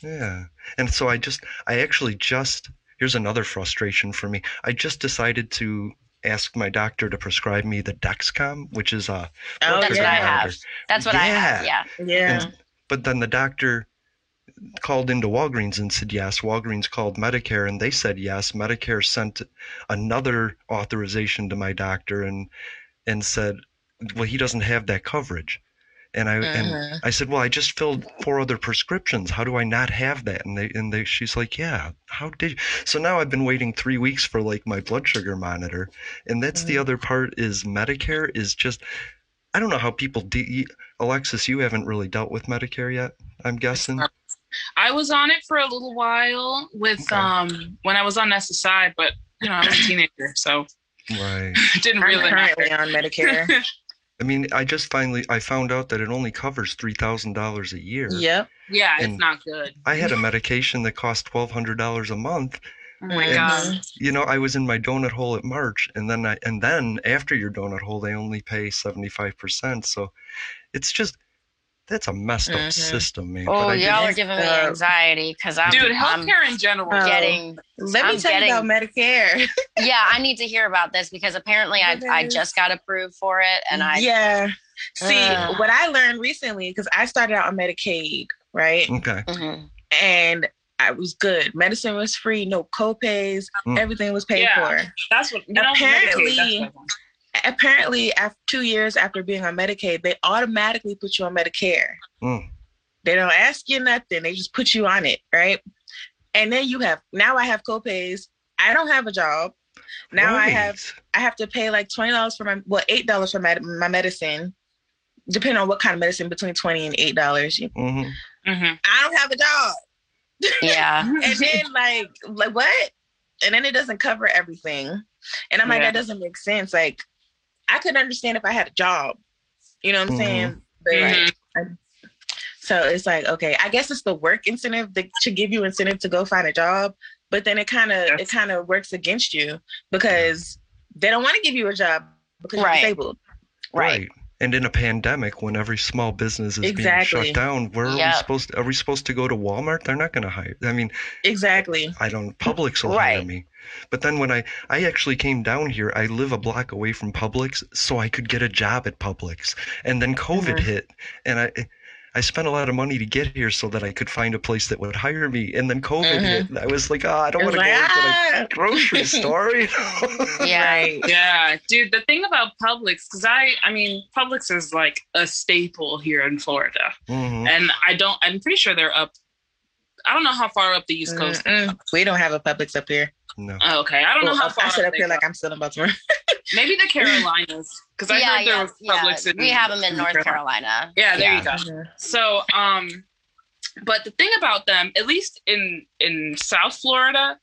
Yeah. And so I just, I actually just, here's another frustration for me. I just decided to ask my doctor to prescribe me the Dexcom, which is a. Oh, That's what I have. That's what I have. Yeah. Yeah. Yeah. And- but then the doctor called into Walgreens and said yes. Walgreens called Medicare and they said yes. Medicare sent another authorization to my doctor and and said, well, he doesn't have that coverage. And I and Mhm. I said, well, I just filled four other prescriptions. How do I not have that? And they and they she's like, yeah. How did you? So now I've been waiting three weeks for like my blood sugar monitor, and that's the Mhm. other part is Medicare is just. I don't know how people de- Alexis, you haven't really dealt with Medicare yet, I'm guessing. I was on it for a little while with Okay. um when I was on SSI, but you know I was a [coughs] teenager, so Right. [laughs] didn't I'm really currently matter. on Medicare. [laughs] I mean, I just finally I found out that it only covers three thousand dollars a year. yep. yeah, it's not good. I had a medication that cost twelve hundred dollars a month. Oh my Mhm. god. You know, I was in my donut hole at March, and then I and then after your donut hole, they only pay seventy five percent. So it's just that's a messed up Mhm. system, man. Oh, I y'all are giving me uh, anxiety because I'm, Dude, I'm in general. Getting. Let me I'm tell getting- you about Medicare. [laughs] Yeah, I need to hear about this because apparently I I just got approved for it, and I yeah. See, Ugh. what I learned recently, because I started out on Medicaid, right? Okay. Mhm. And I was good. Medicine was free, no copays, Mm. everything was paid Yeah. for. That's what you know, Apparently- Medicaid, that's what- Apparently, after two years after being on Medicaid, they automatically put you on Medicare. Mm. They don't ask you nothing. They just put you on it, right? And then you have now I have copays. I don't have a job. Now I have I have to pay like twenty dollars for my well eight dollars for my my medicine, depending on what kind of medicine, between twenty and eight dollars. Mhm. Mhm. I don't have a job, [laughs] yeah, and then like like what? And then it doesn't cover everything, and I'm like that doesn't make sense. Like I could understand if I had a job, you know what I'm Mhm. saying? But Mhm. so it's like okay, I guess it's the work incentive that should give you incentive to go find a job. but then it kind of it kind of works against you because they don't want to give you a job because Right. you're disabled. Right. And in a pandemic, when every small business is Exactly. being shut down, where are we supposed? To, are we supposed to go to Walmart? They're not going to hire. I mean, Exactly. I don't. Publix will hire Right. me. But then when I I actually came down here, I live a block away from Publix, so I could get a job at Publix. And then COVID Mhm. hit, and I. I spent a lot of money to get here so that I could find a place that would hire me. And then COVID hit, and I was like, oh, I don't want to go like, into "Ah." the [laughs] grocery [laughs] store. You know? Yeah. [laughs] Yeah, dude. The thing about Publix, because I, I mean, Publix is like a staple here in Florida, Mhm. and I don't. I'm pretty sure they're up. I don't know how far up the East Coast. Mm-mm. We don't have a Publix up here. No. Oh, okay, I don't know how far I sit up up here go. like I'm still in Baltimore. Maybe the Carolinas, because I yeah, heard there yeah, was Publix. yeah. in We have them in North Carolina. Yeah, there Yeah. you go. So, um, but the thing about them, at least in in South Florida,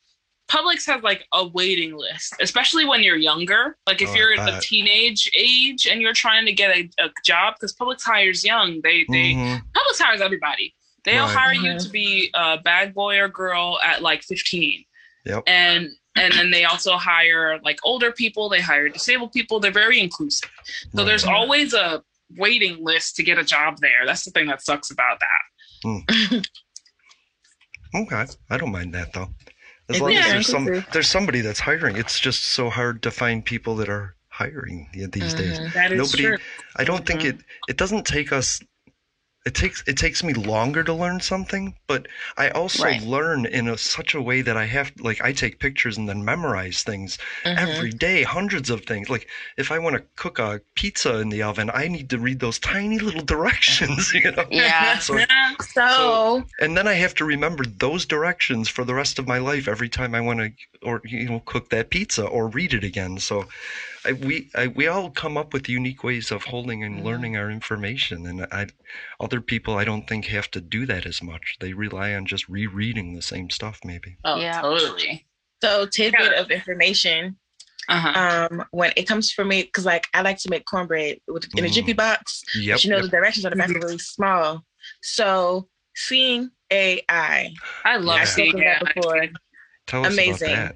Publix has like a waiting list, especially when you're younger. Like if Oh, you're at the teenage age and you're trying to get a, a job, because Publix hires young. They they Mhm. Publix hires everybody. They'll Right. hire you to be a bad boy or girl at like 15 Yep. and and then they also hire like older people they hire disabled people they're very inclusive so there's always a waiting list to get a job there that's the thing that sucks about that Okay, I don't mind that though. As long yeah, as there's some inclusive. there's somebody that's hiring. It's just so hard to find people that are hiring yeah, these days. Mhm. That is Nobody. true. I don't think it. It doesn't take us. It takes it takes me longer to learn something, but I also Right. learn in a, such a way that I have like I take pictures and then memorize things Mhm. every day, hundreds of things. Like if I want to cook a pizza in the oven, I need to read those tiny little directions. [laughs] You know. Yeah. [laughs] So So, and then I have to remember those directions for the rest of my life every time I want to, or you know, cook that pizza or read it again. So, I, we I, we all come up with unique ways of holding and learning our information, and I, other people I don't think have to do that as much. They rely on just rereading the same stuff, maybe. oh Yeah. totally so tidbit Yeah. of information. uh-huh Um, when it comes for me, because like I like to make cornbread with in a Mm. jiffy box. Yep. but you know yep. the directions on the back are really small. So seeing AI, i love Yeah. Seeing spoken that before. Tell us amazing. about that.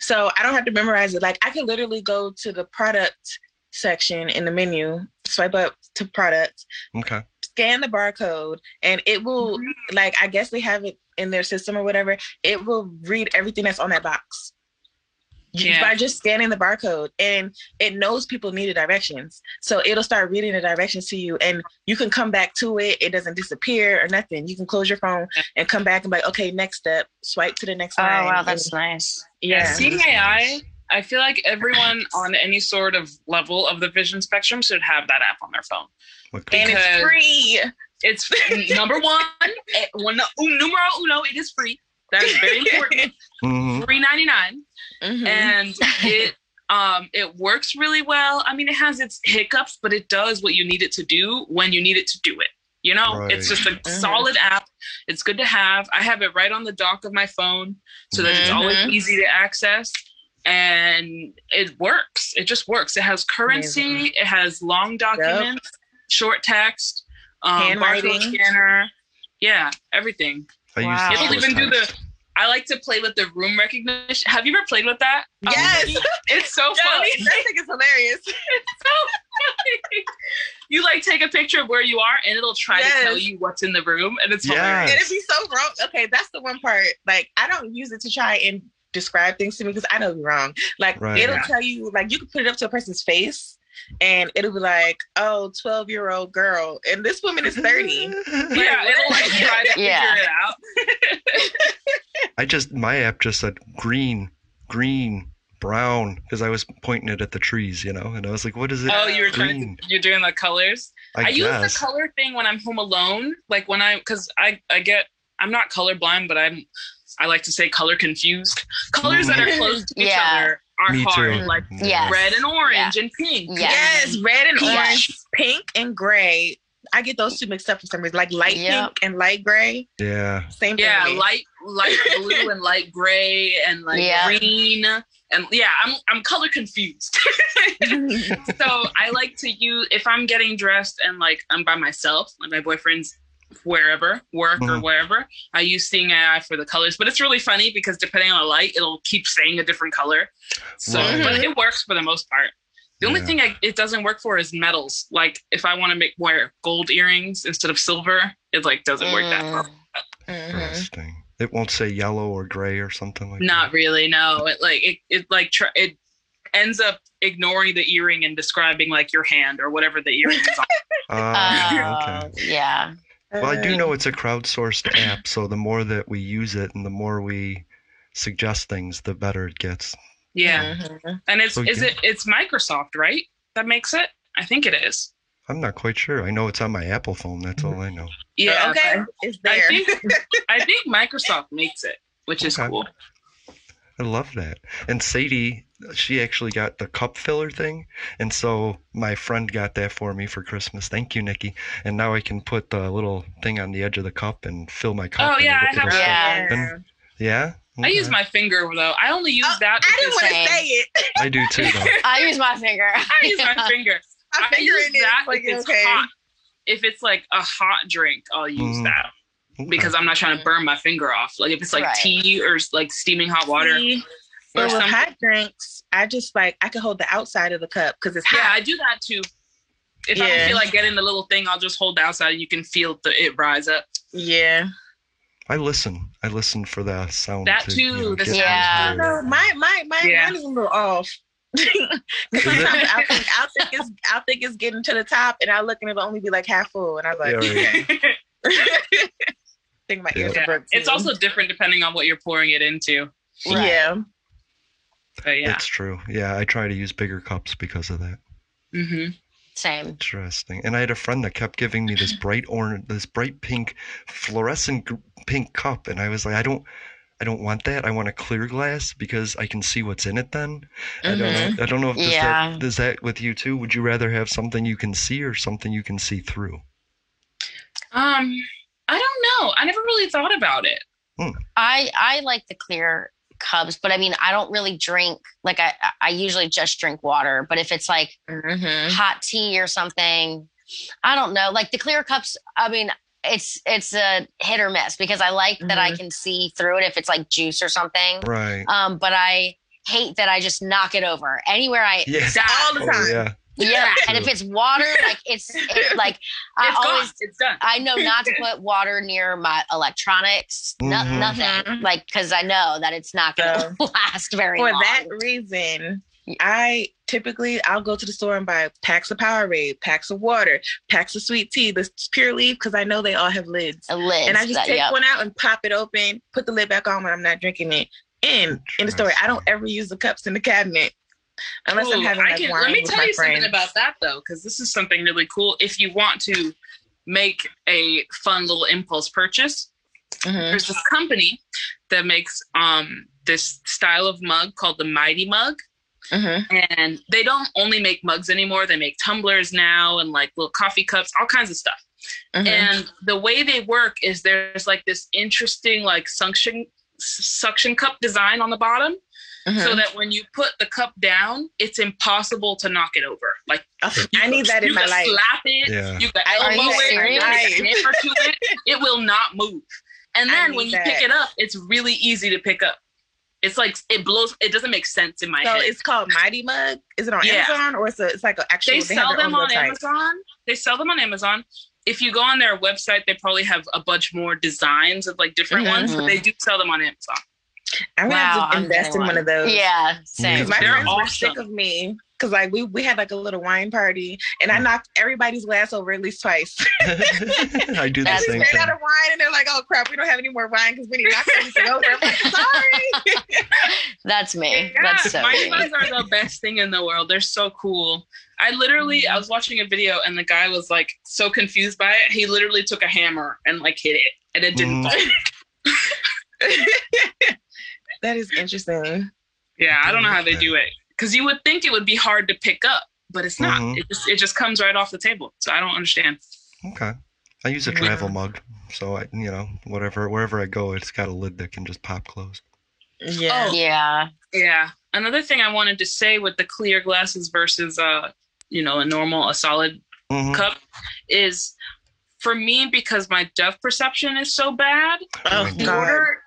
So I don't have to memorize it. Like I can literally go to the product section in the menu, swipe up to product, Okay. scan the barcode, and it will mm-hmm. like I guess they have it in their system or whatever. It will read everything that's on that box. Just Yeah. By just scanning the barcode, and it knows people need the directions, so it'll start reading the directions to you, and you can come back to it. It doesn't disappear or nothing. You can close your phone and come back and be like, okay, next step, swipe to the next Oh line. wow, and- that's nice. yeah yeah. seeing ai nice. i feel like everyone on any sort of level of the vision spectrum should have that app on their phone What and it's free. It's number one, eh, one um, numero uno. It is free. That is very [laughs] important. Mhm. Free ninety nine, Mhm. and it um it works really well. I mean, it has its hiccups, but it does what you need it to do when you need it to do it. You know, it's just a solid app. It's good to have. I have it right on the dock of my phone, so that it's always Mhm. easy to access. And it works. It just works. It has currency. It has long documents, short text, um, Handwriting. barcode scanner. Yeah, everything. I Wow. It'll short even do the. Text. I like to play with the room recognition. Have you ever played with that? Um, Yes. [laughs] it's so [laughs] Yo, funny. I think it's hilarious. [laughs] it's so funny. You like take a picture of where you are, and it'll try to tell you what's in the room, and it's Yes. hilarious. And it'd be so wrong. Okay, that's the one part. Like, I don't use it to try and describe things to me because I know it's wrong. Like, Right. it'll Yeah. tell you, like, you can put it up to a person's face and it'll be like, oh, 12 year old girl. And this woman is 30. [laughs] Yeah, it'll like try to [laughs] Yeah. figure it out. [laughs] I just my app just said green, green, brown because I was pointing it at the trees, you know, and I was like, "What is it?" Oh, you were trying green. to, you're doing the colors. I, I, use the color thing when I'm home alone, like when I, because I, I get, I'm not colorblind, but I'm, I like to say color confused. Colors that are Mhm. close to each Yeah. other are Me hard, too. like Yes. red and orange and pink. Yeah. Yes, red and Peach. orange, pink and gray. I get those two mixed up for some reason. Like light Yep. pink and light gray. Yeah. Same thing. Yeah, light, light [laughs] blue and light gray and like Yeah. green. And yeah, I'm, I'm color confused. [laughs] [laughs] so I like to use, if I'm getting dressed and like I'm by myself, like my boyfriend's wherever, work or Mhm. wherever. I use Seeing AI for the colors, but it's really funny because depending on the light, it'll keep saying a different color. So, Right. but it works for the most part. The only Yeah. thing I, it doesn't work for is metals. Like if I want to make wear gold earrings instead of silver, it like doesn't work that well. Mhm. Interesting. It won't say yellow or gray or something like that. Not really. No, it like it, it like tr- it ends up ignoring the earring and describing like your hand or whatever the earring is on. Uh, okay. [laughs] Yeah. Well, I do know it's a crowdsourced app, so the more that we use it and the more we suggest things, the better it gets. Yeah, mhm. and it's So is yeah. it it's Microsoft right that makes it? I think it is. I'm not quite sure. I know it's on my Apple phone. That's all I know. Yeah. okay, but it's I there. think I think Microsoft makes it, which is cool. I love that. And Sadie, she actually got the cup filler thing. And so my friend got that for me for Christmas. Thank you, Nikki. And now I can put the little thing on the edge of the cup and fill my cup. Oh, and yeah, I it'll- have it'll that. fill up. And- yeah? I use my finger though. I only use Oh, that I didn't want to say it. [laughs] I do too, though. [laughs] I use my finger. I use my [laughs] finger. I I figure use it is that like if it's okay. hot. If it's like a hot drink, I'll use Mhm. that Okay. because I'm not trying to burn my finger off. Like if it's like Right. tea or like steaming hot water See, or with hot drinks, I just like I can hold the outside of the cup because it's hot. Yeah. I do that too. If I don't feel like getting the little thing, I'll just hold the outside and you can feel the, it rise up. Yeah. I listen. I listen for the sound. That to, you too, know, the get. No, my my my Yeah. mine is a little off. 'Cause [laughs] Is it? sometimes I'll think, I'll think it's I'll think it's getting to the top, and I look and it'll only be like half full, and I was like, Yeah, right. okay. think my ears Yeah. are broke. it's also different depending on what you're pouring it into. Right. yeah. But yeah. It's true. Yeah, I try to use bigger cups because of that. Mm-hmm. Same. Interesting. And I had a friend that kept giving me this [laughs] bright orange, this bright pink, fluorescent pink cup, and I was like, I don't, I don't want that. I want a clear glass because I can see what's in it. Then I don't know. I don't know if does Yeah. that does that with you too. Would you rather have something you can see or something you can see through? Um, I don't know. I never really thought about it. I I like the clear cups, but I mean I don't really drink like I I usually just drink water. But if it's like Mm-hmm. hot tea or something, I don't know. Like the clear cups, I mean it's it's a hit or miss because I like that I Mhm. can see through it if it's like juice or something. Right. Um, but I hate that I just knock it over anywhere I Yeah. [laughs] all the Oh, time. yeah. Yeah. [laughs] And if it's water, like it's it, [laughs] like I It's always gone. It's done. I know not to [laughs] put water near my electronics, no, Mhm. nothing, Mhm. like because I know that it's not going to last very For long. For that reason, I typically I'll go to the store and buy packs of Powerade, packs of water, packs of sweet tea, this pure leaf because I know they all have lids. a lid, and I just that- take yep. one out and pop it open, put the lid back on when I'm not drinking it. And in the store, I don't ever use the cups in the cabinet unless I'm Ooh, having I can- wine let me tell you friends. something about that though, because this is something really cool. If you want to make a fun little impulse purchase, Mhm. there's this company that makes um this style of mug called the Mighty Mug. Mhm. And they don't only make mugs anymore, they make tumblers now and like little coffee cups, all kinds of stuff. Mhm. And the way they work is there's like this interesting like suction suction cup design on the bottom so Mhm. that when you put the cup down, it's impossible to knock it over. Like Oh, I need could- that in you my could life. Slap it. Yeah. You got I Are elbow it. You serious? got a hammer to it. [laughs] It will not move. And then when you that. pick it up, it's really easy to pick up. It's like it blows. It doesn't make sense in my So head. it's called Mighty Mug. Is it on Yeah. Amazon or is it, it's like an actual? they have sell them on website? Amazon. They sell them on Amazon. If you go on their website, they probably have a bunch more designs of like different Mhm. ones, but they do sell them on Amazon. I'm gonna Wow, have to I'm invest in one of those. Yeah, Because same. my They're friends were sick of me. Because like we we had like a little wine party and I knocked everybody's glass over at least twice. [laughs] [laughs] I do the That's ran thing. out of wine and they're like, "Oh crap, we don't have any more wine because we need to knock everything over." I'm like, [laughs] "Sorry." That's me. Yeah, That's so Mighty me. Mugs are the best thing in the world. They're so cool. I literally, I was watching a video and the guy was like so confused by it. He literally took a hammer and like hit it, and it didn't fall. Mm. That is interesting. Yeah, I don't know how they do it because you would think it would be hard to pick up, but it's not. Mhm. It just it just comes right off the table. So I don't understand. Okay. I use a Yeah. travel mug, so I, you know, whatever, wherever I go, it's got a lid that can just pop closed. Yeah. Oh. Yeah. Yeah. Another thing I wanted to say with the clear glasses versus uh, you know, a normal, a solid Mhm. cup is for me, because my depth perception is so bad, Oh, in God. order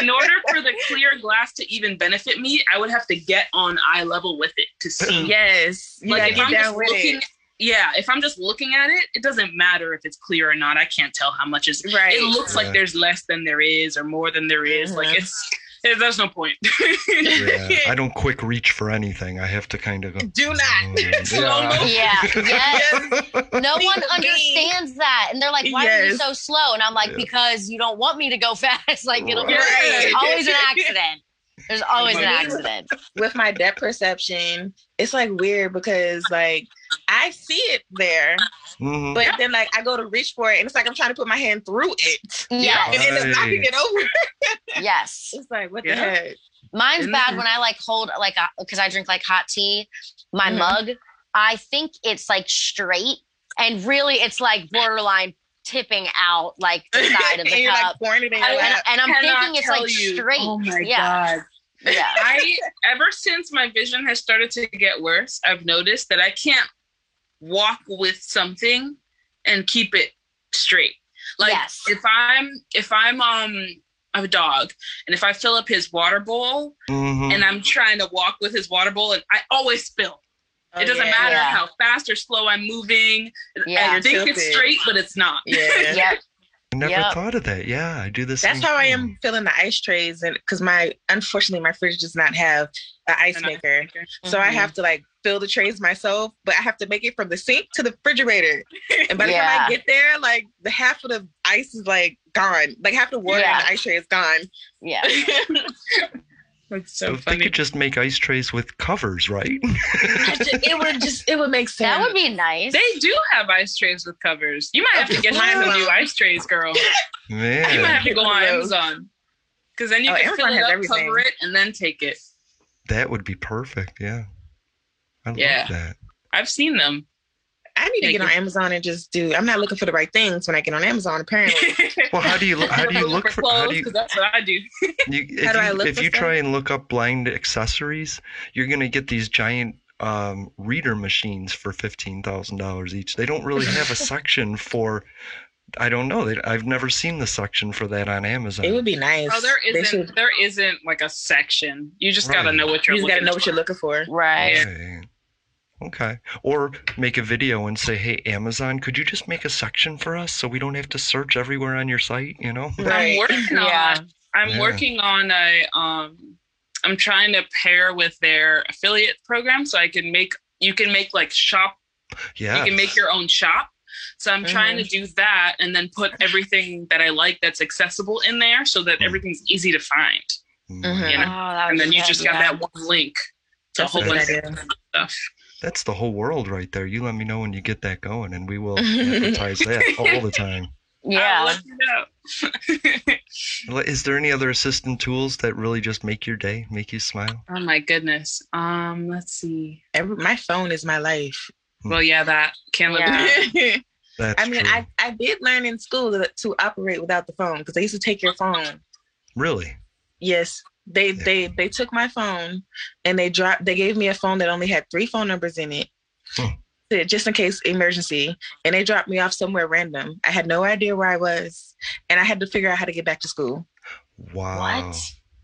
in order for the clear glass to even benefit me, I would have to get on eye level with it to see. [clears throat] Yes. You like if get I'm down just with looking, it. yeah, if I'm just looking at it, it doesn't matter if it's clear or not. I can't tell how much is. Right. It looks Yeah. like there's less than there is, or more than there is. Like Mhm. it's. It- There's no point. Yeah, I [laughs] don't quick reach for anything. I have to kind of go. Do not. [laughs] "Mm, [laughs] Slow yeah." motion. Yeah. Yes. No one understands that. And they're like, why are you so slow? And I'm like, Yeah. because you don't want me to go fast. Like, it'll be Right. there's always an accident. There's always an accident. with my depth perception, it's like weird because like I see it there, Mhm. but then like I go to reach for it and it's like I'm trying to put my hand through it Yes. [laughs] and end up Right. knocking it over. Yes. [laughs] It's like what Yeah. the heck? Mine's Isn't bad when I like hold like because I drink like hot tea. My Mhm. mug, I think it's like straight, and really it's like borderline tipping out like the [laughs] side of and the you're like cup. pouring it in I and, and I'm cannot thinking it's tell like you. straight. Oh my yeah. god. Yeah. I ever since my vision has started to get worse, I've noticed that I can't walk with something and keep it straight. Like Yes. if I'm if I'm um I have a dog and if I fill up his water bowl Mhm. and I'm trying to walk with his water bowl and I always spill. Oh, it doesn't yeah. matter Yeah. how fast or slow I'm moving. Yeah. I think it's straight, but it's not. Yeah. [laughs] Yep. I never Yep. thought of that. Yeah, I do this. That's how I am filling the ice trays, and because my unfortunately my fridge does not have an ice An ice maker, maker. so I have mm-hmm. to like fill the trays myself. But I have to make it from the sink to the refrigerator, and by the time I get there, like the half of the ice is like gone, like half the water Yeah. in the ice tray is gone. Yeah. [laughs] It's So so they could just make ice trays with covers, right? [laughs] It would just it would make sense. That would be nice. They do have ice trays with covers. You might have to get Wow. some new ice trays, girl. [laughs] You might have to go on One of those. Amazon. Because then you Oh, can Amazon fill it up, everything. cover it, and then take it. that would be perfect. Yeah, I Yeah. love that. I've seen them. I need to Thank get on. Amazon and just do. I'm not looking for the right things when I get on Amazon. Apparently, [laughs] Well, how do you [laughs] how do you look for how do you, Because that's what I do. [laughs] you if How do I you look if for you stuff? try and look up blind accessories, you're gonna get these giant um, reader machines for fifteen thousand dollars each. They don't really have a section for. I don't know. They, I've never seen the section for that on Amazon. it would be nice. Oh, there They isn't. should- There isn't like a section. You just gotta know what you're. you just gotta looking know what for. you're looking for. right. Right. Okay. Or make a video and say, "Hey, Amazon, could you just make a section for us so we don't have to search everywhere on your site?" You know. I'm Right. working [laughs] Yeah. on. I'm Yeah. working on a. Um, I'm trying to pair with their affiliate program so I can make. You can make like shop Yeah. you can make your own shop. So I'm trying Mm-hmm. to do that and then put everything that I like that's accessible in there so that Mm. everything's easy to find. Mhm. You know? Oh, And then you just got yeah. that one link to a That's whole a good bunch of stuff. That's the whole world right there. You let me know when you get that going, and we will [laughs] advertise that all the time. I'll Yeah. let you know. Is there any other assistant tools that really just make your day, make you smile? oh my goodness. Um, let's see. Every, my phone is my life. Well, yeah, that can't live Yeah. without. [laughs] That's I mean, true. I, I did learn in school to, to operate without the phone because they used to take your phone. really. Yes, they Yeah. they they took my phone and they dropped. They gave me a phone that only had three phone numbers in it, Hmm. just in case emergency. And they dropped me off somewhere random. I had no idea where I was, and I had to figure out how to get back to school. Wow. What?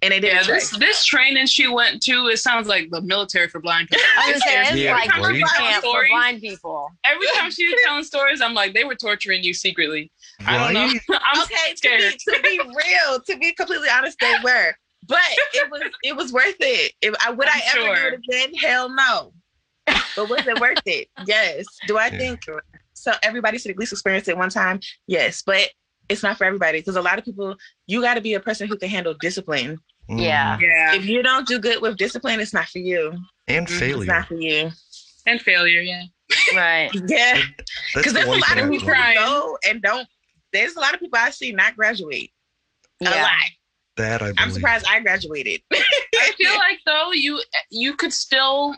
And they didn't. Yeah, this this training she went to, it sounds like the military for blind people. I was saying, it's Yeah, like Every time right. I'm for blind people. Every time she was telling stories, I'm like, they were torturing you secretly. I don't know. [laughs] I'm okay, to be, to be real, to be completely honest, they were. But it was it was worth it. If I would I I'm ever sure. do it again? Hell no. But was it worth it? [laughs] Yes. Do I Yeah. think so? Everybody should at least experience it one time. Yes, but it's not for everybody because a lot of people. You got to be a person who can handle discipline. Yeah. Mhm. Yeah. If you don't do good with discipline, it's not for you. And Mhm. It's failure. not for you. And failure, yeah. Right. [laughs] Yeah, That's because the there's a lot of people who go and don't. There's a lot of people I see not graduate. A Yeah. lot. That I believe. I'm surprised I graduated. [laughs] I feel like though you you could still,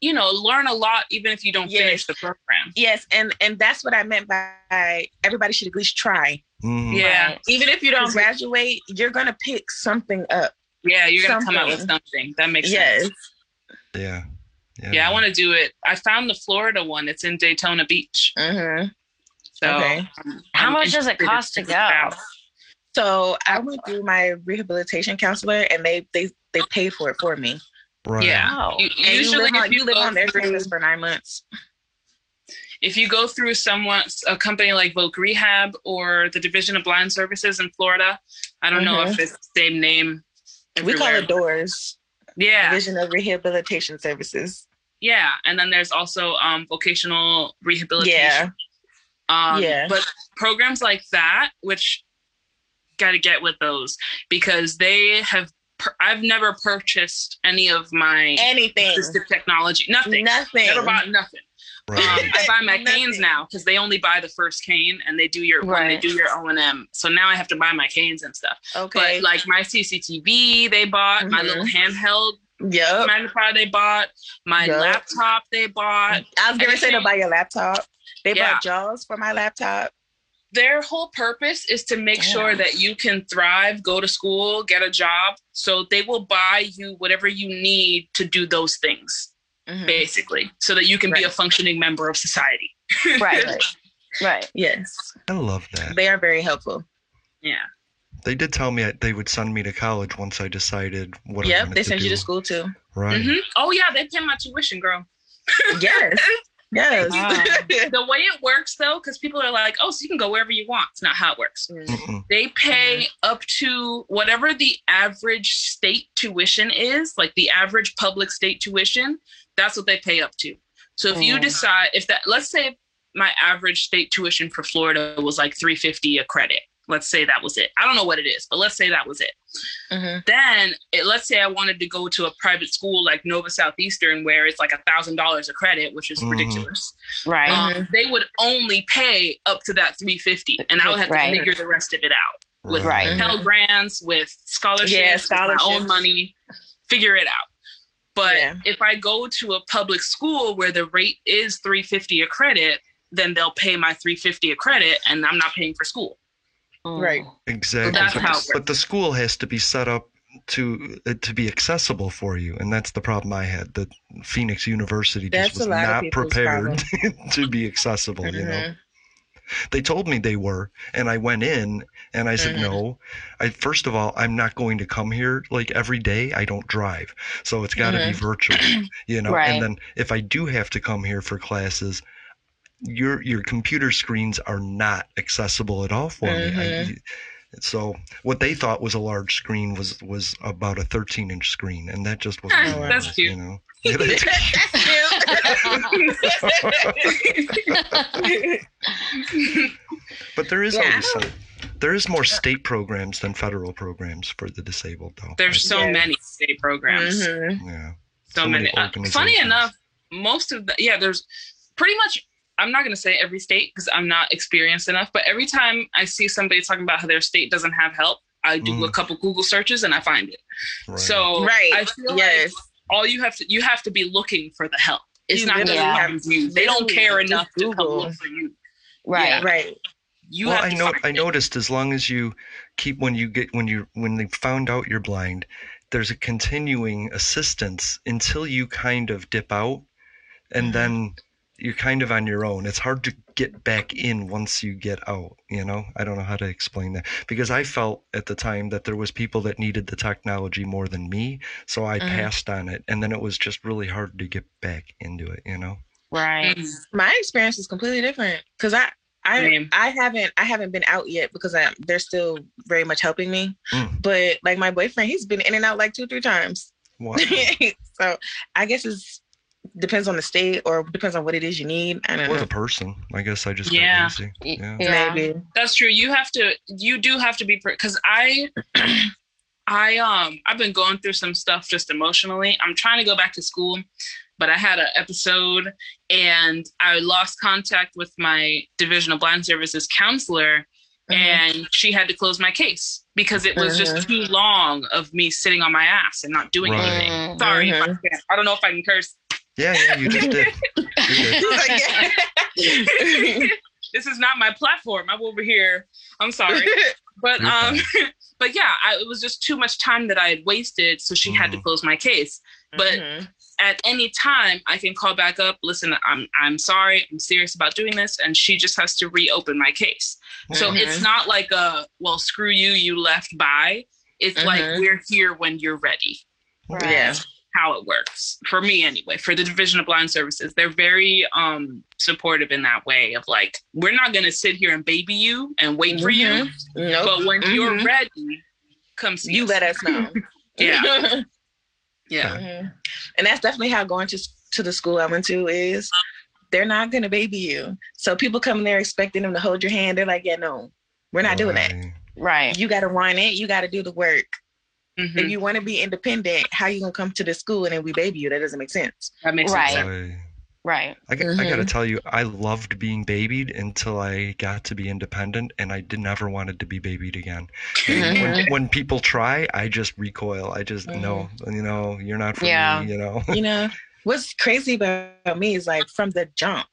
you know, learn a lot even if you don't Yes. finish the program. Yes, and and that's what I meant by everybody should at least try. Mhm. Yeah. Right. Even if you don't graduate, you're gonna pick something up. Yeah, you're gonna come out with Something. something. That makes Yes. sense. Yeah. Yeah, I want to do it. I found the Florida one. It's in Daytona Beach. hmm So, Okay. um, How I'm much does it cost to go? that. So I went through my rehabilitation counselor, and they they they paid for it for me. Right. Yeah. Wow. You- And Usually, you live on, you live on their through- campus for nine months. if you go through someone a company like Voc Rehab or the Division of Blind Services in Florida, I don't know if it's the same name. We call it DORS. Yeah, Division of Rehabilitation Services. yeah, and then there's also um, vocational rehabilitation. Yeah. Um, Yeah. But programs like that, which got to get with those because they have. I've never purchased any of my Anything. assistive technology. Nothing. Nothing. Never bought nothing. Um, I buy my Nothing. canes now because they only buy the first cane and they do your when they do your O and M. So now I have to buy my canes and stuff. Okay. But like my CCTV they bought, my Mhm. little handheld yep. magnifier they bought, my Yup. laptop they bought. I was gonna say to buy your laptop. They Yeah. bought JAWS for my laptop. Their whole purpose is to make sure that you can thrive, go to school, get a job. So they will buy you whatever you need to do those things, Mhm. basically, so that you can be a functioning member of society. Right. Right. [laughs] Right. Yes. I love that. They are very helpful. Yeah. They did tell me they would send me to college once I decided what I yep. wanted They to send you to school too. Right. Mhm. Oh yeah, they pay my tuition, girl. Yes. [laughs] Yes. Wow. [laughs] the way it works though, because people are like, oh, so you can go wherever you want. It's not how it works. Mm-mm. They pay up to whatever the average state tuition is, like the average public state tuition, that's what they pay up to. So if you Mm. decide if that let's say my average state tuition for Florida was like 350 a credit. Let's say that was it. I don't know what it is, but let's say that was it. Mhm. Then it, let's say I wanted to go to a private school like Nova Southeastern where it's like a thousand dollars a credit, which is Mhm. ridiculous Right. um, they would only pay up to that 350 and i would have to Right. figure the rest of it out with Right. Pell grants with scholarships, Yeah, with my own money figure it out but Yeah. if i go to a public school where the rate is 350 a credit then they'll pay my 350 a credit and i'm not paying for school. Right. Exactly. that's but, how but the school has to be set up to uh, to be accessible for you, and that's the problem I had. That Phoenix University just That's a was not prepared [laughs] to be accessible. You know, Mhm. they told me they were, and I went in and I said Mhm. no. I first of all, I'm not going to come here like every day. I don't drive, so it's got to Mhm. be virtual. You know, Right. and then if I do have to come here for classes. Your your computer screens are not accessible at all for me. I, Mhm. so what they thought was a large screen was was about a 13 inch screen, and that just wasn't. Oh, [laughs] [laughs] that's cute. You know. Yeah, that's [laughs] but there is yeah. always some, there is more state programs than federal programs for the disabled, though. there's so Yes. many state programs Mhm. yeah. so, So many many. Uh, funny enough, most of the yeah, there's pretty much. I'm not gonna say every state because I'm not experienced enough, but every time I see somebody talking about how their state doesn't have help, I do a Mm. couple Google searches and I find it. Right. So Right. I feel Yes. like all you have to you have to be looking for the help. It's You not literally just have- have you. They don't care just enough to come look for you. Right. Yeah. Right. You well, have I know. I it. noticed as long as you keep when you get when you when they found out you're blind, there's a continuing assistance until you kind of dip out, and Mhm. then you're kind of on your own. It's hard to get back in once you get out. You know, I don't know how to explain that because I felt at the time that there was people that needed the technology more than me, so I Mhm. passed on it, and then it was just really hard to get back into it. You know. Right. Mm. My experience is completely different because I I Same. I haven't I haven't been out yet because I, they're still very much helping me. Mm. But like my boyfriend, he's been in and out like two three times. Wow. [laughs] so I guess it's depends on the state or depends on what it is you need. I don't or the person. I guess I just Yeah. got lazy. Yeah. Yeah. Maybe. That's true. You have to. You do have to be because I, [clears throat] I um, I've been going through some stuff just emotionally. I'm trying to go back to school, but I had an episode and I lost contact with my Division of Blind Services counselor, Mhm. and she had to close my case because it was Mhm. just too long of me sitting on my ass and not doing Right. anything. Sorry, if I, can't. I don't know if I can curse. Yeah, yeah, you just did. You did. [laughs] Like, yeah. [laughs] This is not my platform. I'm over here. I'm sorry. but um [laughs] but yeah I, it was just too much time that i had wasted so she had to Mhm. close my case But Mm-hmm. at any time I can call back up, listen, I'm I'm sorry, I'm serious about doing this, and she just has to reopen my case. So Mhm. it's not like a well, screw you, you left by. It's like Mhm. we're here when you're ready. Right. Yeah. How it works for me anyway. For the Division of Blind Services, they're very um supportive in that way of like we're not gonna sit here and baby you and wait for you, Mhm. Nope. but when you're Mhm. ready, come see you us. let us know. [laughs] Yeah. [laughs] Yeah. Mhm. And that's definitely how going to to the school I went to is. They're not gonna baby you. So people come there expecting them to hold your hand. They're like, yeah, no, we're not doing that. Right. Right. You got to run it. You got to do the work. Mhm. If you want to be independent, how you gonna come to the school and then we baby you? That doesn't make sense. That makes Right. sense. Right. Right. I, got- I gotta tell you, I loved being babied until I got to be independent, and I did never wanted to be babied again. And [laughs] Mhm. When, when people try, I just recoil. I just no, you know, you're not for Yeah. me. You know. you know [laughs] what's crazy about me is like from the jump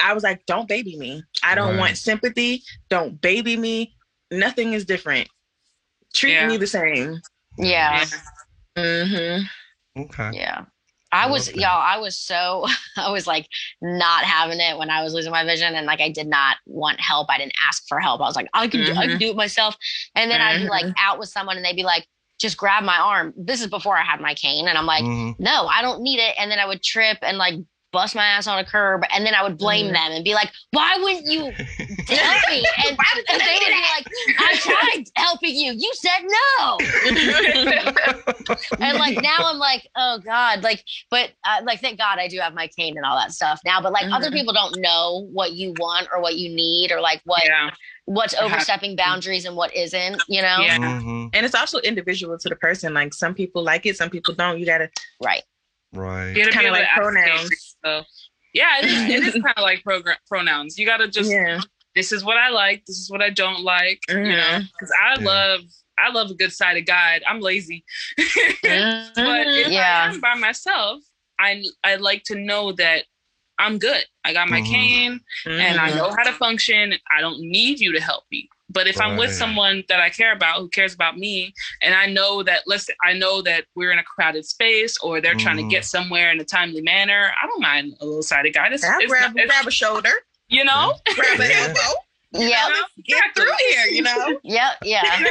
i was like don't baby me i don't Right. want sympathy don't baby me nothing is different treat Yeah. me the same Yeah. mm-hmm. Okay. Yeah. I I was love that. y'all, I was so [laughs] I was like not having it when I was losing my vision and like I did not want help. I didn't ask for help. I was like, I can do, I can do it myself. And then I'd be like out with someone and they'd be like, just grab my arm. This is before I had my cane. And I'm like, Mhm. no, I don't need it. And then I would trip and like bust my ass on a curb. And then I would blame Mhm. them and be like, why wouldn't you help [laughs] me? And, and they would be like, I [laughs] tried helping you. You said no. [laughs] and like now I'm like, oh God, like, but uh, like, thank God I do have my cane and all that stuff now. But like, other Mhm. people don't know what you want or what you need or like what Yeah. what's overstepping boundaries and what isn't. You know, Yeah. Mhm. and it's also individual to the person like some people like it some people don't you gotta right? Right. You gotta Kinda like pronouns. yourself. Yeah, it is, it is [laughs] kind of like program pronouns. You gotta just yeah this is what I like, this is what I don't like. You know, because I Yeah. love I love a good sighted guide. I'm lazy, [laughs] but if Yeah. I am by myself, I I like to know that I'm good. I got my Mhm. cane and I Mhm. know how to function. I don't need you to help me. But if I'm with someone that I care about, who cares about me, and I know that let's I know that we're in a crowded space or they're trying to get mm-hmm. somewhere in a timely manner, I don't mind a little sighted guide. It's, I'll it's grab, not- grab a shoulder. You know, [laughs] grab an Yeah. elbow. Yeah, get through here you know? [laughs] [laughs] Yeah, yeah.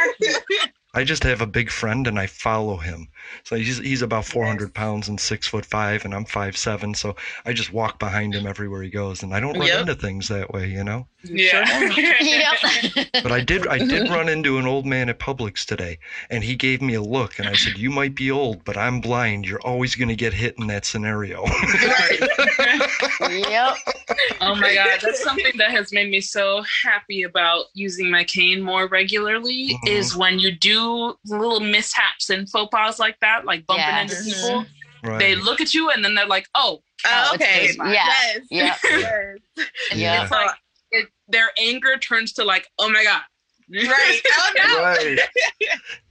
I just have a big friend and I follow him. So he's he's about 400 pounds and six foot five, and I'm five seven. So I just walk behind him everywhere he goes, and I don't run Yep. into things that way, you know. yeah. [laughs] [laughs] yep. But I did I did run into an old man at Publix today, and he gave me a look, and I said, "You might be old, but I'm blind. You're always going to get hit in that scenario." [laughs] yep. Oh my god, that's something that has made me so happy about using my cane more regularly Mhm. is when you do little mishaps and faux pas like that, like bumping Yes. into people. right. They look at you and then they're like, "Oh, Oh, oh, okay. Yeah. yes Yeah. [laughs] yes Yeah. it's like it, their anger turns to like, "Oh my god." right [laughs] oh no right.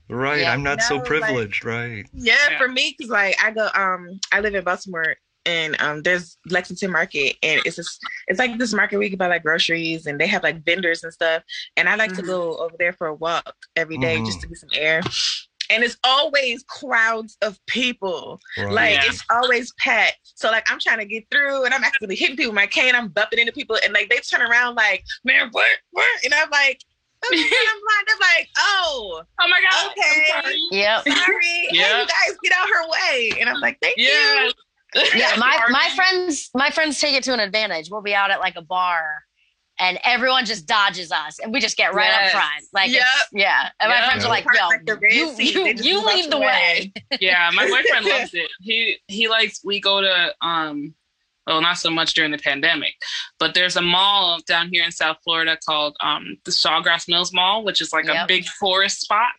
Right. Yeah. I'm not so No, like- privileged. right. Yeah, Yeah. for me, cause like I go, um, I live in Baltimore, and um, there's Lexington Market, and it's just, it's like this market where you can buy like groceries, and they have like vendors and stuff, and I like to Mhm. go over there for a walk every day Mhm. just to get some air, and it's always crowds of people, Right. like Yeah. it's always packed. So like I'm trying to get through, and I'm actually hitting people with my cane, I'm bumping into people, and like they turn around like, man, what, what, and I'm like. Oh my God, I'm blind. I'm like, oh, Oh my god. Okay. I'm sorry. Yep. sorry. Hey, Yeah. you guys get out her way. And I'm like, thank Yeah. you. yeah [laughs] my my friends my friends take it to an advantage we'll be out at like a bar and everyone just dodges us and we just get right Yes. up front like Yep. it's- yeah and my Yep. friends are like yo like you, you, you lead the way [laughs] yeah, my boyfriend loves [laughs] it. He he likes we go to um well not so much during the pandemic, but there's a mall down here in South Florida called um the Sawgrass Mills Mall, which is like a big forest spot.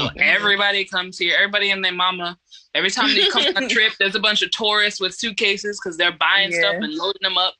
So everybody comes here, everybody and their mama. Every time they come on a [laughs] trip, there's a bunch of tourists with suitcases because they're buying stuff and loading them up.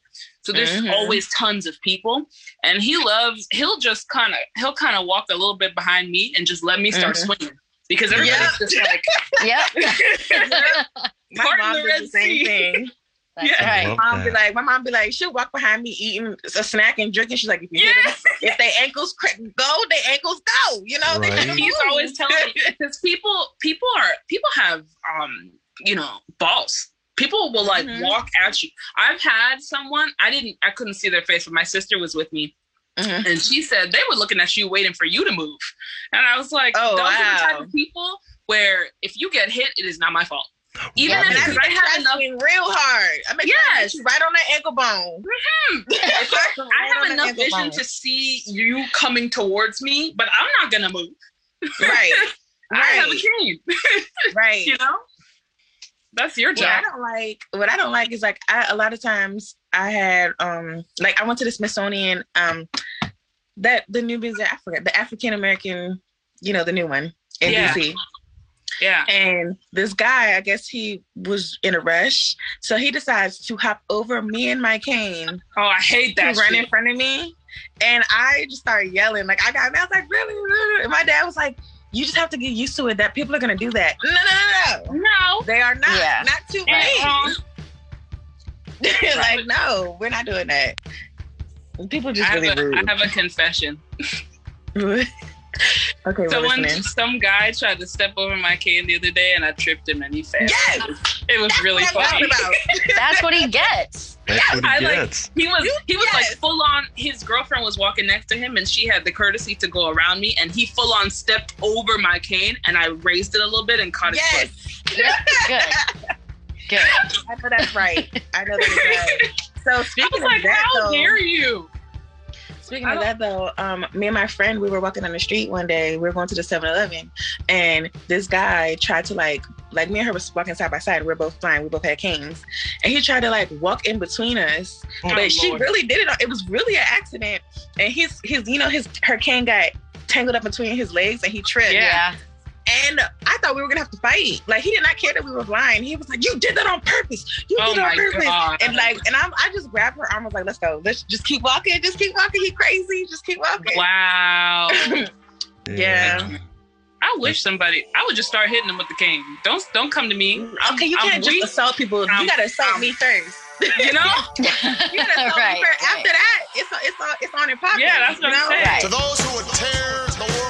So there's Mhm. always tons of people, and he loves. He'll just kind of he'll kind of walk a little bit behind me and just let me start Mhm. swinging because everybody's Yeah. just like, [laughs] yep [laughs] My mom the did the same Sea. thing. [laughs] that's Yeah. Right love My mom be like, my mom be like, she'll walk behind me eating a snack and drinking. She's like, if you hear them, if they ankles cra- go, they ankles go. You know, Right. just he's always telling me because people people are people have um you know, boss. People will like Mhm. walk at you. I've had someone, I didn't, I couldn't see their face, but my sister was with me. Mhm. And she said they were looking at you, waiting for you to move. And I was like, Oh, those are the type wow. of people where if you get hit, it is not my fault. Even Yeah, if and I, because I have enough real hard. I make sure I Yes. you right on that ankle bone. [laughs] I have enough vision to see you coming towards me, but I'm not gonna move. Right. [laughs] I have a Right. cane. [laughs] Right. you know? That's your What I don't like what I don't like is like I a lot of times I had um like I went to the Smithsonian um that the new museum I forgot the African American you know the new one in Yeah. DC Yeah. and this guy I guess he was in a rush so he decides to hop over me and my cane Oh, I hate that run in front of me and I just started yelling like I got I was like really, really? and my dad was like you just have to get used to it that people are gonna do that no no no no No. they are not Yeah. not too late. Um, [laughs] right. like, no, we're not doing that. People I just have, really a, rude. I have a confession. [laughs] okay, we're So when some guy tried to step over my cane the other day and I tripped him and he fell. Yes! It was really That's what funny. about. [laughs] That's what he gets. That's what he I like he was he was like full on his girlfriend was walking next to him and she had the courtesy to go around me and he full on stepped over my cane and I raised it a little bit and caught his foot. Yes, [laughs] Good. Good. I know that's right. I know that is right. So I was speaking like, of that, how though, dare you? Speaking of that though, um, me and my friend, we were walking on the street one day. We were going to the 7-Eleven, and this guy tried to like, like me and her was walking side by side. We are both blind. We both had canes, and he tried to like walk in between us, Oh, but she really did it. It was really an accident, and his his you know his her cane got tangled up between his legs, and he tripped. Yeah. And I thought we were gonna have to fight. Like he did not care that we were blind. He was like, "You did that on purpose. You Oh did it on purpose." God. And like, and I'm, I just grabbed her arm. I Was like, "Let's go. Let's just keep walking. Just keep walking. He crazy. Just keep walking." Wow. [laughs] Yeah. I wish somebody I would just start hitting them with the cane. Don't don't come to me. I'm- Okay, you I'm can't just weak, assault people. I'm- you gotta assault I'm- me first. You know? [laughs] You gotta [laughs] assault Right, me first. right. After that, it's it's on it's on and popping. Yeah, that's what you I'm know? saying. Right. To those who would tear the world down, we will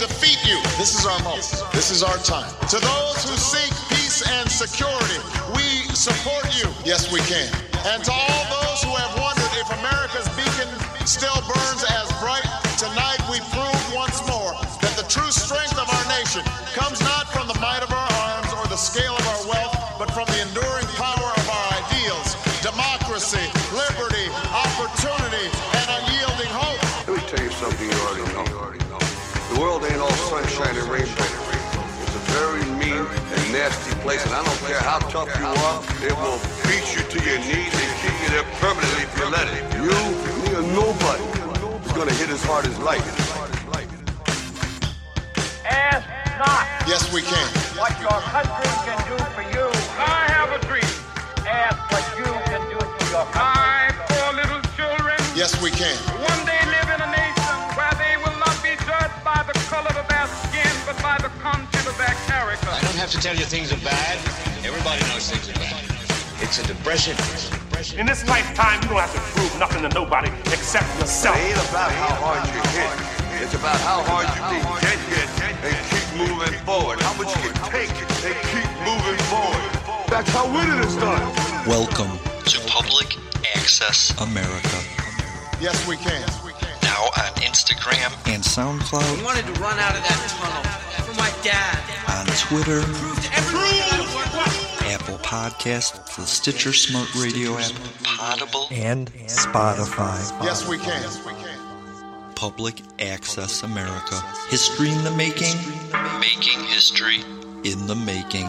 defeat you. This is our moment. This is our time. To those who seek peace and security, we support you. Yes, we can. And to all those who have wondered if America's beacon still burns as bright, how tough you are, it will beat you to your knees and keep you there permanently if you let it. You, me, or nobody is gonna hit as hard as life. Ask not Yes, we can. what your country can do for you. I have a dream. Ask what you can do for your country. I, poor little children, Yes, we can. one day live in a nation where they will not be judged by the color of their skin, but by the content of their character. I don't have to tell you things are bad. Everybody knows things are bad. It's a depression. In this lifetime, you don't have to prove nothing to nobody except yourself. It ain't about how hard you hit. It's about how hard you can get hit and keep moving forward. How much you can take and keep moving forward. That's how winning is done. Welcome to Public Access America. Yes, we can. Now on Instagram and SoundCloud, We wanted to run out of that tunnel for my dad. on Twitter, Apple Podcast, the Stitcher Smart Radio app, Potable, and Spotify. Yes, we can. Public Access America. History in the making, making history in the making.